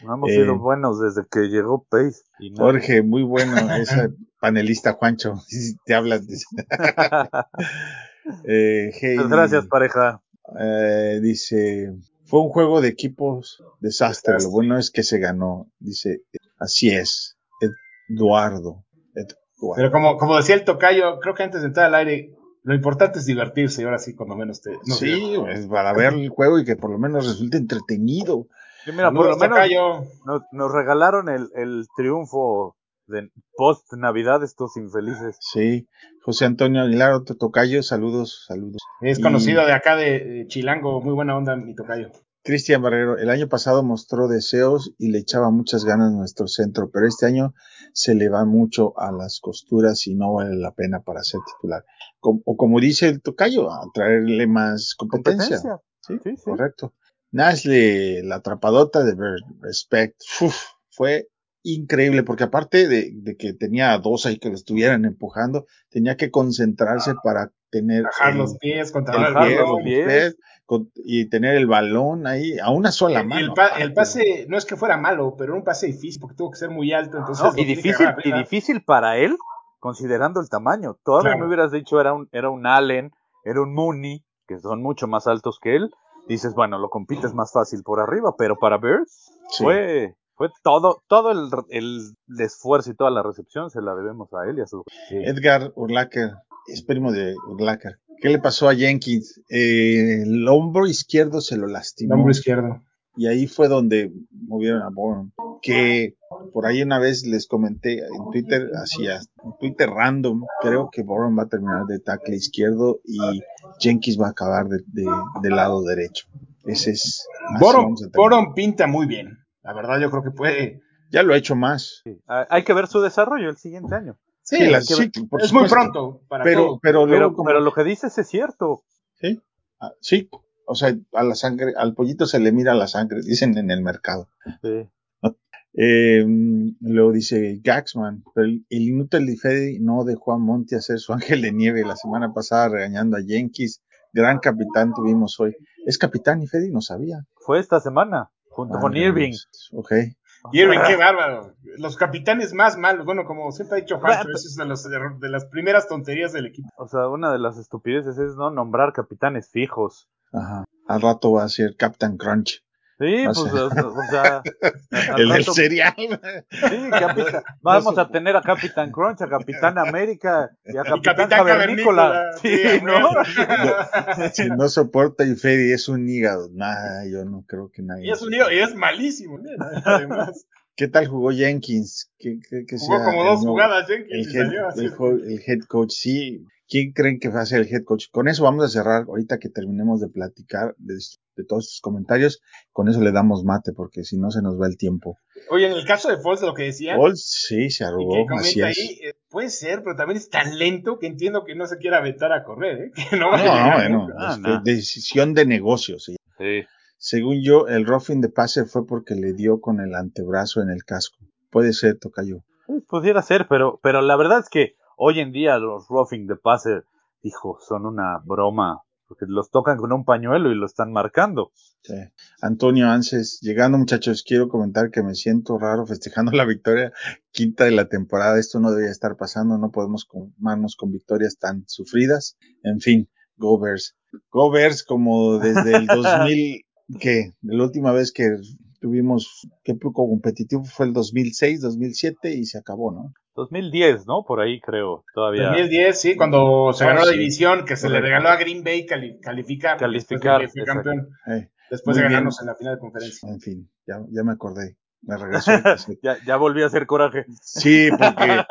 No hemos Eh, sido buenos desde que llegó Pace. No. Jorge, muy bueno, ese panelista Juancho, te habla. dice. Eh, hey, Muchas gracias, pareja. eh, dice, fue un juego de equipos desastre, lo bueno es que se ganó. Dice, así es, Eduardo. Eduardo. Pero como, como decía el tocayo, creo que antes de entrar al aire, lo importante es divertirse y ahora sí, cuando menos te. nos sí, pues, para ver el juego y que por lo menos resulte entretenido. Sí, mira, por lo menos tocayo. nos, nos regalaron el, el triunfo de post Navidad estos infelices. Sí, José Antonio Aguilar, otro tocayo, saludos, saludos. Es Y- conocido de acá de, Chilango, muy buena onda mi tocayo. Cristian Barrero, el año pasado mostró deseos y le echaba muchas ganas a nuestro centro, pero este año se le va mucho a las costuras y no vale la pena para ser titular. O como dice el tocayo, a traerle más competencia. Competencia. Sí, Sí, sí. correcto. Nasle, la atrapadota de Ver- Respect, uf, fue increíble, porque aparte de, de que tenía a dos ahí que lo estuvieran empujando, tenía que concentrarse para tener Bajar el- los pies, controlar el Bajar pie, los balón. pies. pies, con- y tener el balón ahí a una sola mano. el, pa- aparte. el pase no es que fuera malo, pero era un pase difícil porque tuvo que ser muy alto. Entonces No, y difícil, y difícil para él, considerando el tamaño. Todavía Claro. me hubieras dicho era un, era un Allen, era un Mooney, que son mucho más altos que él. Dices, bueno, lo compites más fácil por arriba, pero para Bears Sí. fue, fue todo, todo el, el esfuerzo y toda la recepción se la debemos a él y a su. Edgar Urlacher, es primo de Urlacher. ¿Qué le pasó a Jenkins? Eh, el hombro izquierdo se lo El lastimó. hombro izquierdo. y ahí fue donde movieron a Bourne. Que por ahí una vez les comenté en Twitter, así, en Twitter random, creo que Bourne va a terminar de tackle izquierdo y Jenkins va a acabar de, de- del lado derecho. Ese es. terminar. Borom pinta muy bien. La verdad, yo creo que puede. Ya lo ha hecho más. Sí. Ah, Hay que ver su desarrollo el siguiente año. Sí, Sí, la- es, que- sí, por es muy pronto para Pero, todo. pero luego, Pero, como- pero lo que dices es cierto. ¿sí? Ah, sí, o sea, a la sangre, al pollito se le mira la sangre, dicen en el mercado. Sí. Eh, luego dice Gaxman, pero el, el inútil de Fede no dejó a Monty hacer su ángel de nieve la semana pasada regañando a Jenkins. Gran capitán tuvimos hoy. ¿Es capitán y Fede? No sabía. Fue esta semana, junto Ah, con Irving. Ok. Irving, qué bárbaro. Los capitanes más malos, bueno, como siempre ha dicho Juan, eso es de, los, de, las primeras tonterías del equipo. O sea, una de las estupideces es no nombrar capitanes fijos. Ajá. Al rato va a ser Captain Crunch. Sí, pues, o, o sea. el del cereal. Sí, capitán, vamos a tener a Capitán Crunch, a Capitán América y a Capitán, y Capitán Cavernícola. Cavernícola. Sí, Sí, ¿no? Si no soporta y Freddy es un hígado. Nah, yo no creo que nadie. Y es, un lío, y es malísimo, ¿no? además. ¿Qué tal jugó Jenkins? ¿Qué, qué, qué Jugó sea como el dos nuevo- jugadas El Jenkins y head, salió así. el el head coach, sí. ¿Quién creen que va a ser el head coach? Con eso vamos a cerrar ahorita que terminemos de platicar de, de todos estos comentarios. Con eso le damos mate porque si no se nos va el tiempo. Oye, en el caso de Foles, lo que decía, Paul sí se y arrugó, que así es. ahí, eh, puede ser, pero también es tan lento que entiendo que no se quiera aventar a correr, ¿eh? Que no. Ah, es no. de- decisión de negocios. sí. Sí. Según yo, el roughing de pase fue porque le dio con el antebrazo en el casco. Puede ser, Tocayo. Sí, pudiera ser, pero, pero la verdad es que hoy en día los roughing de pase, hijo, son una broma, porque los tocan con un pañuelo y lo están marcando. Sí. Antonio Anses, llegando muchachos, quiero comentar que me siento raro festejando la victoria quinta de la temporada. Esto no debería estar pasando, no podemos conformarnos con victorias tan sufridas. En fin, Go Bears. Go Bears como desde el 2000, que la última vez que tuvimos, qué poco competitivo fue el 2006, 2007 y se acabó, ¿no? 2010, ¿no? Por ahí creo, todavía. 2010, sí, cuando se ganó la sí. división, que se le regaló a Green Bay cali- calificar, Calificar, después de que campeón, Eh, después de bien. ganarnos en la final de conferencia. en fin, ya, ya me acordé. Me regresó. el cassette. ya, ya volví a hacer coraje. Sí, porque,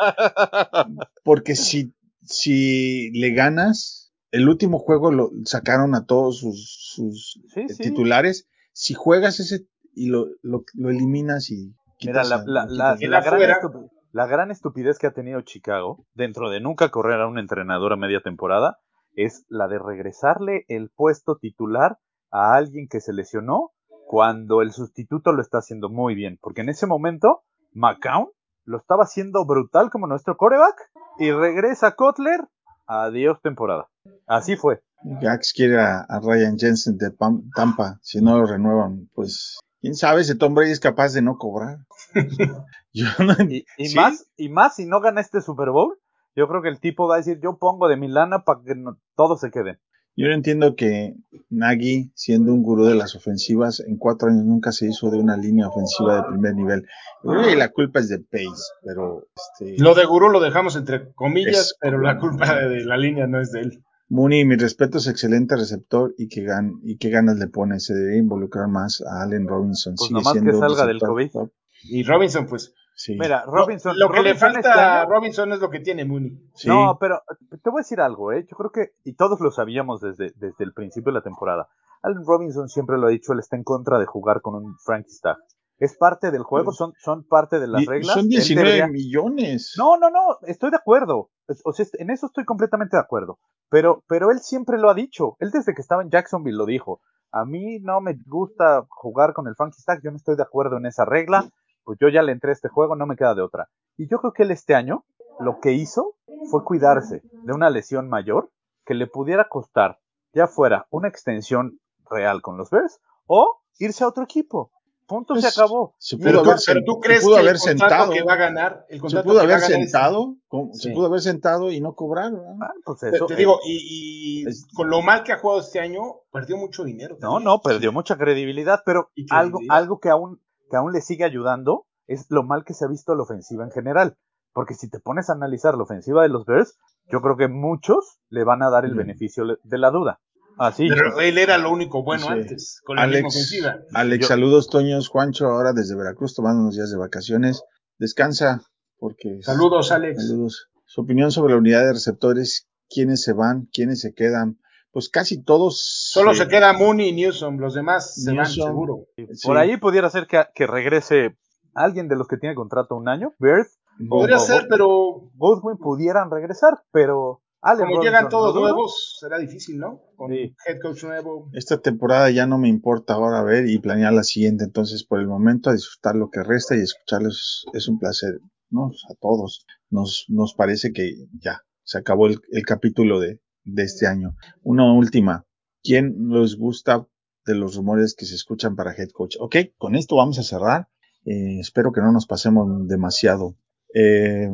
porque si, si le ganas, el último juego lo sacaron a todos sus, sus Sí, eh, sí. titulares. Si juegas ese y lo, lo, lo eliminas y Mira, la, la, la, la gran fuera. estupi- la gran estupidez que ha tenido Chicago, dentro de nunca correr a un entrenador a media temporada, es la de regresarle el puesto titular a alguien que se lesionó cuando el sustituto lo está haciendo muy bien. Porque en ese momento, McCown lo estaba haciendo brutal como nuestro coreback y regresa Kotler. Adiós temporada. Así fue. Gax quiere a, a Ryan Jensen de Pam- Tampa. Si no lo renuevan, pues quién sabe si Tom Brady es capaz de no cobrar. Yo no, Y, y ¿Sí? más, y más si no gana este Super Bowl, yo creo que el tipo va a decir, yo pongo de mi lana para que no- todos se queden. Yo no entiendo que Nagy, siendo un gurú de las ofensivas, en cuatro años nunca se hizo de una línea ofensiva de primer nivel. Que la culpa es de Pace, pero este, Lo de Gurú lo dejamos entre comillas, Es- pero la culpa de, de la línea no es de él. Mooney, mi respeto es excelente receptor y que, gan y qué ganas le pone. Se debería involucrar más a Allen Robinson. Pues Sigue nomás que siendo un salga del COVID. top. Y Robinson, pues. Sí. Mira, lo- Robinson. lo, que le falta este a Robinson es lo que tiene Mooney. Sí. No, pero te voy a decir algo, ¿eh? Yo creo que, y todos lo sabíamos desde, desde el principio de la temporada, Allen Robinson siempre lo ha dicho, él está en contra de jugar con un Frankie Stagg. Es parte del juego, son, son parte de las Y- reglas. son Él 19 debería- millones. No, no, no, estoy de acuerdo. O sea, en eso estoy completamente de acuerdo. Pero, pero él siempre lo ha dicho. Él desde que estaba en Jacksonville lo dijo. A mí no me gusta jugar con el Frankie Stack, yo no estoy de acuerdo en esa regla. Pues yo ya le entré a este juego, no me queda de otra. Y yo creo que él este año lo que hizo fue cuidarse de una lesión mayor que le pudiera costar, ya fuera una extensión real con los Bears o irse a otro equipo. Punto, se acabó. Se pudo Pero, haber, tú, pero tú se crees pudo que haber el sentado. que va a ganar, el Se contrato pudo que va a haber es- sentado. Sí. Se pudo haber sentado y no cobrar. Ah, pues Te, eso, te eh, digo, y, y es- con lo mal que ha jugado este año, perdió mucho dinero. No, también. no, perdió mucha credibilidad, pero algo, credibilidad. algo que aún, que aún le sigue ayudando es lo mal que se ha visto la ofensiva en general. Porque si te pones a analizar la ofensiva de los Bears, yo creo que muchos le van a dar el Mm. beneficio de la duda. Así. Pero él era lo único bueno Sí. antes, con la misma Alex, ofensiva. Alex Yo- saludos, Toños, Juancho, ahora desde Veracruz, tomando unos días de vacaciones. Descansa, porque. Saludos, Alex. Saludos. Su opinión sobre la unidad de receptores, quiénes se van, quiénes se quedan. Pues casi todos. Solo se queda Mooney y Newsom, los demás se van seguro. sí. Por ahí pudiera ser que, que regrese alguien de los que tiene contrato un año. Bears, Podría o- ser, pero Godwin pudieran regresar, pero Allen como Robinson, llegan todos nuevos, será difícil, ¿no? Con Sí. head coach nuevo. Esta temporada ya no me importa ahora ver y planear la siguiente. Entonces, por el momento, a disfrutar lo que resta y escucharlos es un placer. ¿no? A todos. Nos, nos parece que ya se acabó el, el capítulo de, de este año. Una última. ¿Quién les gusta de los rumores que se escuchan para head coach? Ok, con esto vamos a cerrar Eh, espero que no nos pasemos demasiado. Eh,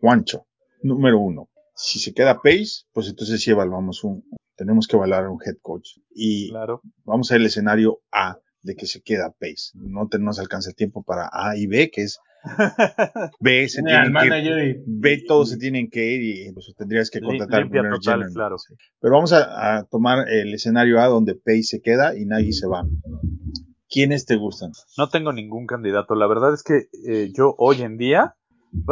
Juancho, número uno. Si se queda Pace, pues entonces sí evaluamos un, tenemos que evaluar a un head coach. Y Claro. vamos a ver el escenario A de que se queda Pace. No te- nos alcanza el tiempo para A y B, que es B se Tiene al tienen que y- B todos se tienen que ir y pues, tendrías que contratar limpia total, general. claro. Sí. Pero vamos a, a tomar el escenario A donde Pace se queda y Nagy se va. ¿Quiénes te gustan? No tengo ningún candidato. La verdad es que eh, yo hoy en día,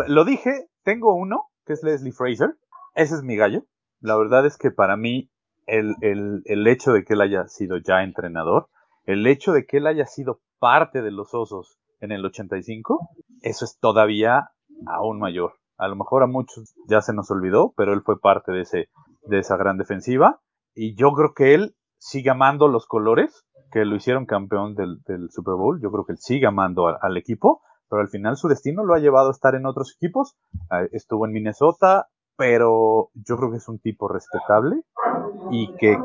lo dije, tengo uno, que es Leslie Fraser. Ese es mi gallo. La verdad es que para mí, el, el, el hecho de que él haya sido ya entrenador, el hecho de que él haya sido parte de los osos en el 85, eso es todavía aún mayor. A lo mejor a muchos ya se nos olvidó, pero él fue parte de, ese, de esa gran defensiva. Y yo creo que él sigue amando los colores que lo hicieron campeón del, del Super Bowl. Yo creo que él sigue amando al equipo, pero al final su destino lo ha llevado a estar en otros equipos. Eh, estuvo en Minnesota, pero yo creo que es un tipo respetable y que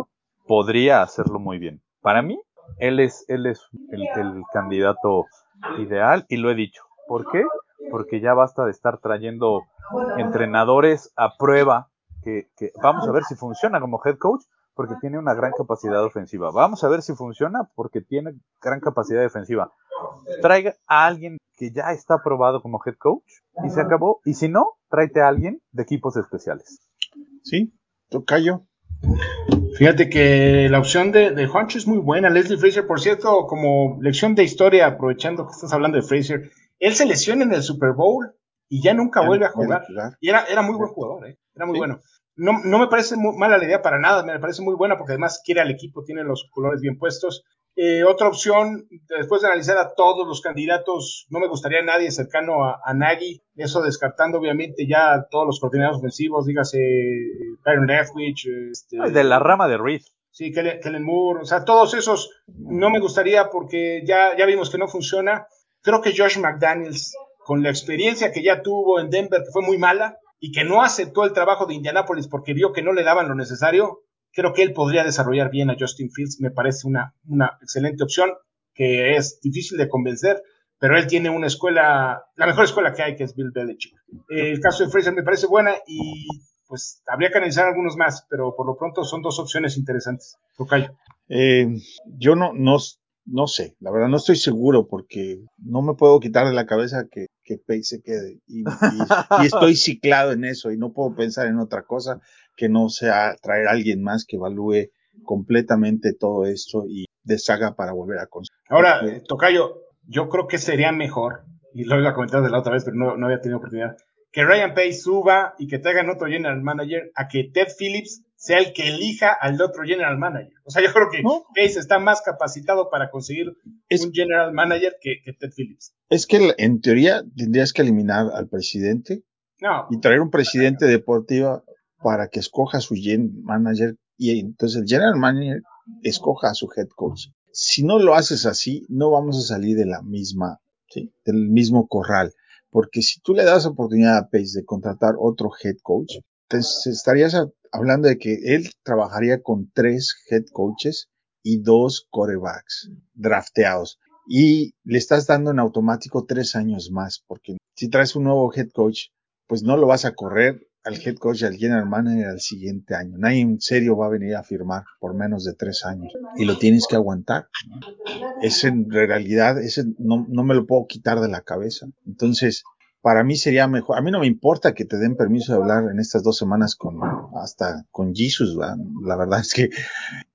podría hacerlo muy bien. Para mí, él es, él es el, candidato ideal y lo he dicho. ¿Por qué? Porque ya basta de estar trayendo entrenadores a prueba que, que vamos a ver si funciona como head coach porque tiene una gran capacidad ofensiva. Vamos a ver si funciona porque tiene gran capacidad defensiva. Traiga a alguien que ya está aprobado como head coach y se acabó. Y si no, tráete a alguien de equipos especiales. ¿Sí? Tocayo. Fíjate que la opción de, de Juancho es muy buena. Leslie Fraser, por cierto, como lección de historia, aprovechando que estás hablando de Fraser, él se lesiona en el Super Bowl y ya nunca Ya vuelve a jugar. jugar. Y era, era muy buen jugador, ¿eh? era muy Sí. bueno. No, no me parece muy mala la idea para nada, me parece muy buena porque además quiere al equipo, tiene los colores bien puestos. Eh, otra opción, después de analizar a todos los candidatos, no me gustaría nadie cercano a, a Nagy, eso descartando obviamente ya a todos los coordinadores ofensivos, dígase eh, Byron Leftwich, este, De la rama de Reed. Sí, Kellen, Kellen Moore, o sea, todos esos no me gustaría porque ya, ya vimos que no funciona. Creo que Josh McDaniels, con la experiencia que ya tuvo en Denver, que fue muy mala, y que no aceptó el trabajo de Indianapolis porque vio que no le daban lo necesario, creo que él podría desarrollar bien a Justin Fields. Me parece una, una excelente opción que es difícil de convencer, pero él tiene una escuela, la mejor escuela que hay, que es Bill Belichick. El caso de Fraser me parece buena y pues habría que analizar algunos más, pero por lo pronto son dos opciones interesantes. Eh, yo no, no, no sé, la verdad no estoy seguro porque no me puedo quitar de la cabeza que, que Pace se quede y estoy ciclado en eso y no puedo pensar en otra cosa que no sea traer a alguien más que evalúe completamente todo esto y deshaga para volver a construir. Ahora, Tocayo, yo creo que sería mejor, y lo iba a comentar de la otra vez, pero no, no había tenido oportunidad, que Ryan Pace suba y que traigan otro general manager a que Ted Phillips sea el que elija al otro general manager. O sea, yo creo que ¿No? Pace está más capacitado para conseguir Es- un general manager que, que Ted Phillips. Es que en teoría tendrías que eliminar al presidente No, y traer un presidente deportivo para que escoja su gen manager y entonces el general manager escoja a su head coach. Si no lo haces así, no vamos a salir de la misma, del mismo corral. Porque si tú le das oportunidad a Pace de contratar otro head coach, entonces estarías a- hablando de que él trabajaría con tres head coaches y dos corebacks drafteados. Y le estás dando en automático tres años más, porque si traes un nuevo head coach, pues no lo vas a correr al head coach y al general manager al siguiente año. Nadie en serio va a venir a firmar por menos de tres años y lo tienes que aguantar. ¿no? Ese en realidad, ese no, no me lo puedo quitar de la cabeza. Entonces, para mí sería mejor. A mí no me importa que te den permiso de hablar en estas dos semanas con hasta con Jesus. La verdad es que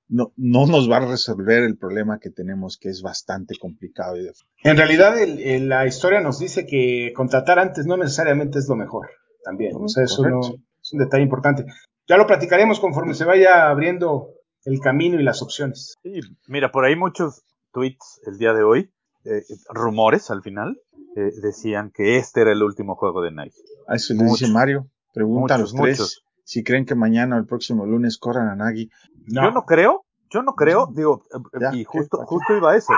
no, no nos va a resolver el problema que tenemos, que es bastante complicado. en realidad la historia nos dice que contratar antes no necesariamente es lo mejor también. O sea, eso no, es un detalle importante. Ya lo platicaremos conforme se vaya abriendo el camino y las opciones. Sí, mira, por ahí muchos tweets el día de hoy, eh, rumores al final, eh, decían que este era el último juego de Nike. A eso le dice Mario. Pregunta a los Muchos, tres muchos. si creen que mañana o el próximo lunes corran a Nagy. Yo no creo, yo no creo, digo, eh, Ya, y justo, justo iba a eso,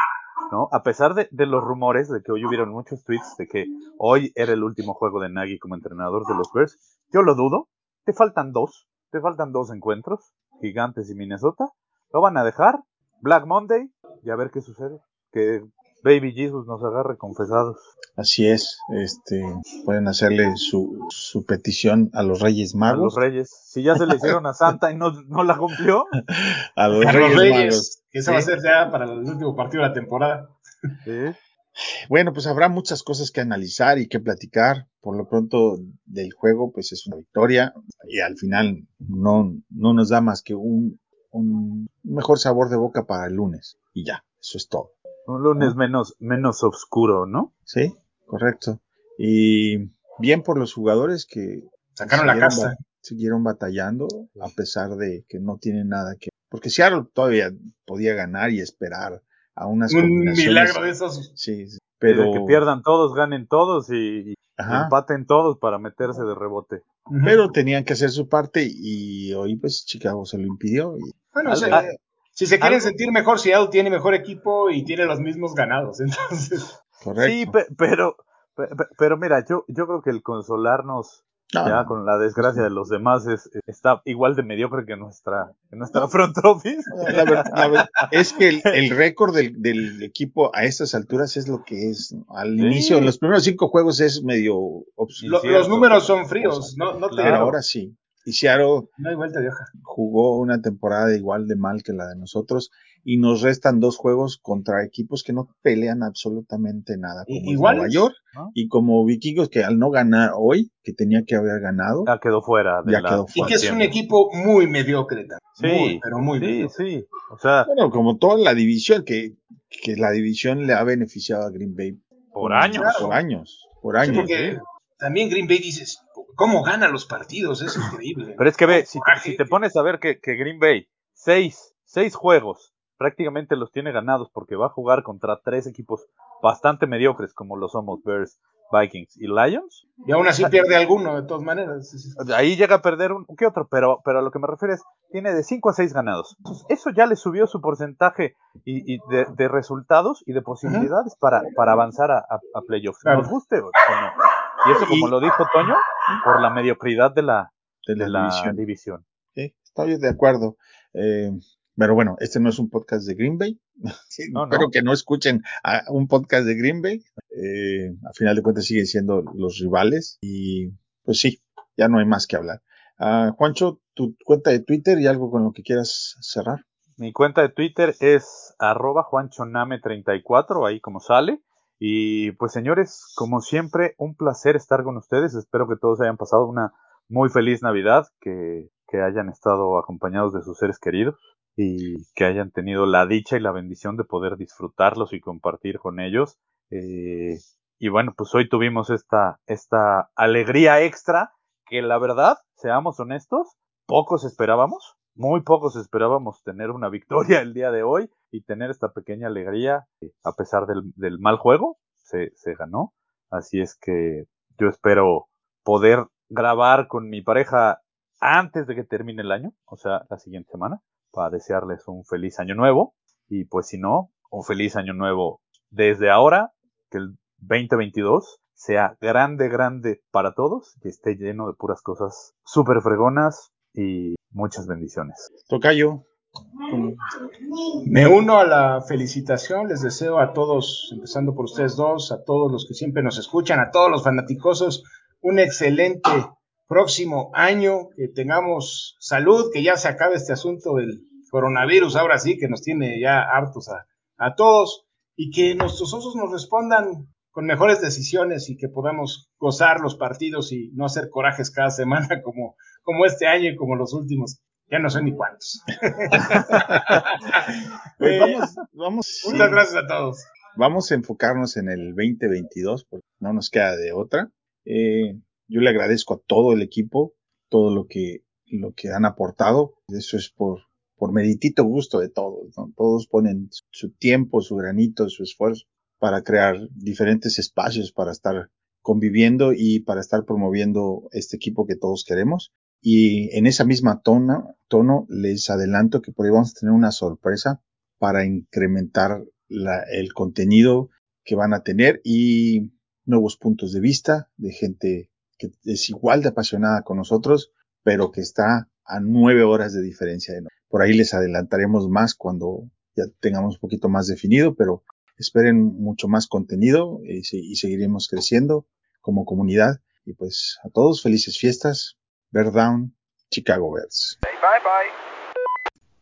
¿no? A pesar de, de los rumores de que hoy hubieron muchos tweets de que hoy era el último juego de Nagy como entrenador de los Bears, yo lo dudo. Te faltan dos, te faltan dos encuentros, Gigantes y Minnesota. Lo van a dejar, Black Monday, y a ver qué sucede. Que Baby Jesus nos agarre confesados. Así es, este, pueden hacerle su, su petición a los Reyes A Magos. los reyes. Si ya se le hicieron a Santa y no, no la cumplió. A los A Reyes, los Reyes, Magos. Que eso va a ser ya para el último partido de la temporada. Sí. Bueno, pues habrá muchas cosas que analizar y que platicar. Por lo pronto del juego, pues es una victoria y al final no, no nos da más que un, un mejor sabor de boca para el lunes. Y ya, eso es todo. Un lunes menos, menos oscuro, ¿no? Sí, correcto. Y bien por los jugadores que Sacaron la ba- siguieron batallando a pesar de que no tienen nada que... Porque Seattle todavía podía ganar y esperar a unas Un combinaciones. milagro de esos. Sí, sí, Pero pero... que pierdan todos, ganen todos y, empaten todos para meterse de rebote. Pero tenían que hacer su parte y hoy pues Chicago se lo impidió. Y, Bueno, o sea, si se quieren algo- sentir mejor, Seattle tiene mejor equipo y tiene los mismos ganados. Entonces, correcto. Sí, pe- pero, pe- pe- pero mira, yo, yo creo que el consolarnos No, ya con la desgracia de los demás es, está igual de mediocre que nuestra, que nuestra front office. La ver- la ver- es que el, el récord del, del equipo a estas alturas es lo que es. Al Sí. inicio, en los primeros cinco juegos es medio obscuro, lo- los números son fríos. No, no, te- pero Claro. ahora sí. Y Seattle no hay vuelta de hoja. jugó una temporada igual de mal que la de nosotros y nos restan dos juegos contra equipos que no pelean absolutamente nada, como I- es iguales, Nueva York ¿no? y como Vikingos que al no ganar hoy, que tenía que haber ganado, Ya quedó fuera de Ya la quedó Y que es un equipo muy mediocre. también. Sí, Muy, pero muy Sí, mediocre. sí. O sea, bueno, como toda la división, que, que la división le ha beneficiado a Green Bay por años. Por años, por Sí, años. porque también Green Bay dices, ¿cómo gana los partidos? Es increíble. Pero es que ve, si, te pones a ver que, que Green Bay, seis, seis juegos, prácticamente los tiene ganados porque va a jugar contra tres equipos bastante mediocres como lo somos Bears, Vikings y Lions. Y aún así pierde alguno, de todas maneras. Ahí llega a perder un que otro, pero, pero a lo que me refiero es, tiene de 5 a 6 ganados. Eso ya le subió su porcentaje y, y de, de resultados y de posibilidades para, para avanzar a, a- a playoffs. Claro. Nos guste o no. Y eso, como Y- lo dijo Toño, por la mediocridad de la, de la, de la división. división. Sí, estoy de acuerdo. Eh, pero bueno, este no es un podcast de Green Bay. Sí, No, no. Espero que no escuchen a un podcast de Green Bay. Eh, a final de cuentas siguen siendo los rivales. Y pues sí, ya no hay más que hablar. Ah, Juancho, tu cuenta de Twitter y algo con lo que quieras cerrar. Mi cuenta de Twitter es arroba juanchoname34, ahí como sale. Y pues señores, como siempre, un placer estar con ustedes. Espero que todos hayan pasado una muy feliz Navidad, que, que hayan estado acompañados de sus seres queridos y que hayan tenido la dicha y la bendición de poder disfrutarlos y compartir con ellos. Eh, y bueno, pues hoy tuvimos esta, esta alegría extra que la verdad, seamos honestos, pocos esperábamos, muy pocos esperábamos tener una victoria el día de hoy y tener esta pequeña alegría, a pesar del, del mal juego, se, se ganó. Así es que yo espero poder grabar con mi pareja antes de que termine el año, o sea, la siguiente semana, para desearles un feliz año nuevo. Y pues si no, un feliz año nuevo desde ahora, que el 2022 sea grande, grande para todos, que esté lleno de puras cosas súper fregonas y muchas bendiciones. Tocayo. Me uno a la felicitación, les deseo a todos, empezando por ustedes dos, a todos los que siempre nos escuchan, a todos los fanaticosos, un excelente próximo año, que tengamos salud, que ya se acabe este asunto del coronavirus, ahora sí, que nos tiene ya hartos a, a todos, y que nuestros osos nos respondan con mejores decisiones y que podamos gozar los partidos y no hacer corajes cada semana como, como este año y como los últimos, ya no sé ni cuántos. Pues Eh, vamos, vamos, Muchas sí, gracias a todos. vamos a enfocarnos en el 2022, porque no nos queda de otra. Eh, yo le agradezco a todo el equipo, todo lo que, lo que han aportado. Eso es por, por meritito gusto de todos, ¿no? Todos ponen su tiempo, su granito, su esfuerzo para crear diferentes espacios para estar conviviendo y para estar promoviendo este equipo que todos queremos. Y en esa misma tona, tono les adelanto que por ahí vamos a tener una sorpresa para incrementar la- el contenido que van a tener y nuevos puntos de vista de gente que es igual de apasionada con nosotros, pero que está a nueve horas de diferencia de nosotros. Por ahí les adelantaremos más cuando ya tengamos un poquito más definido, pero esperen mucho más contenido y, y seguiremos creciendo como comunidad. Y pues a todos felices fiestas. Bear Down, Chicago Bears. Bye bye.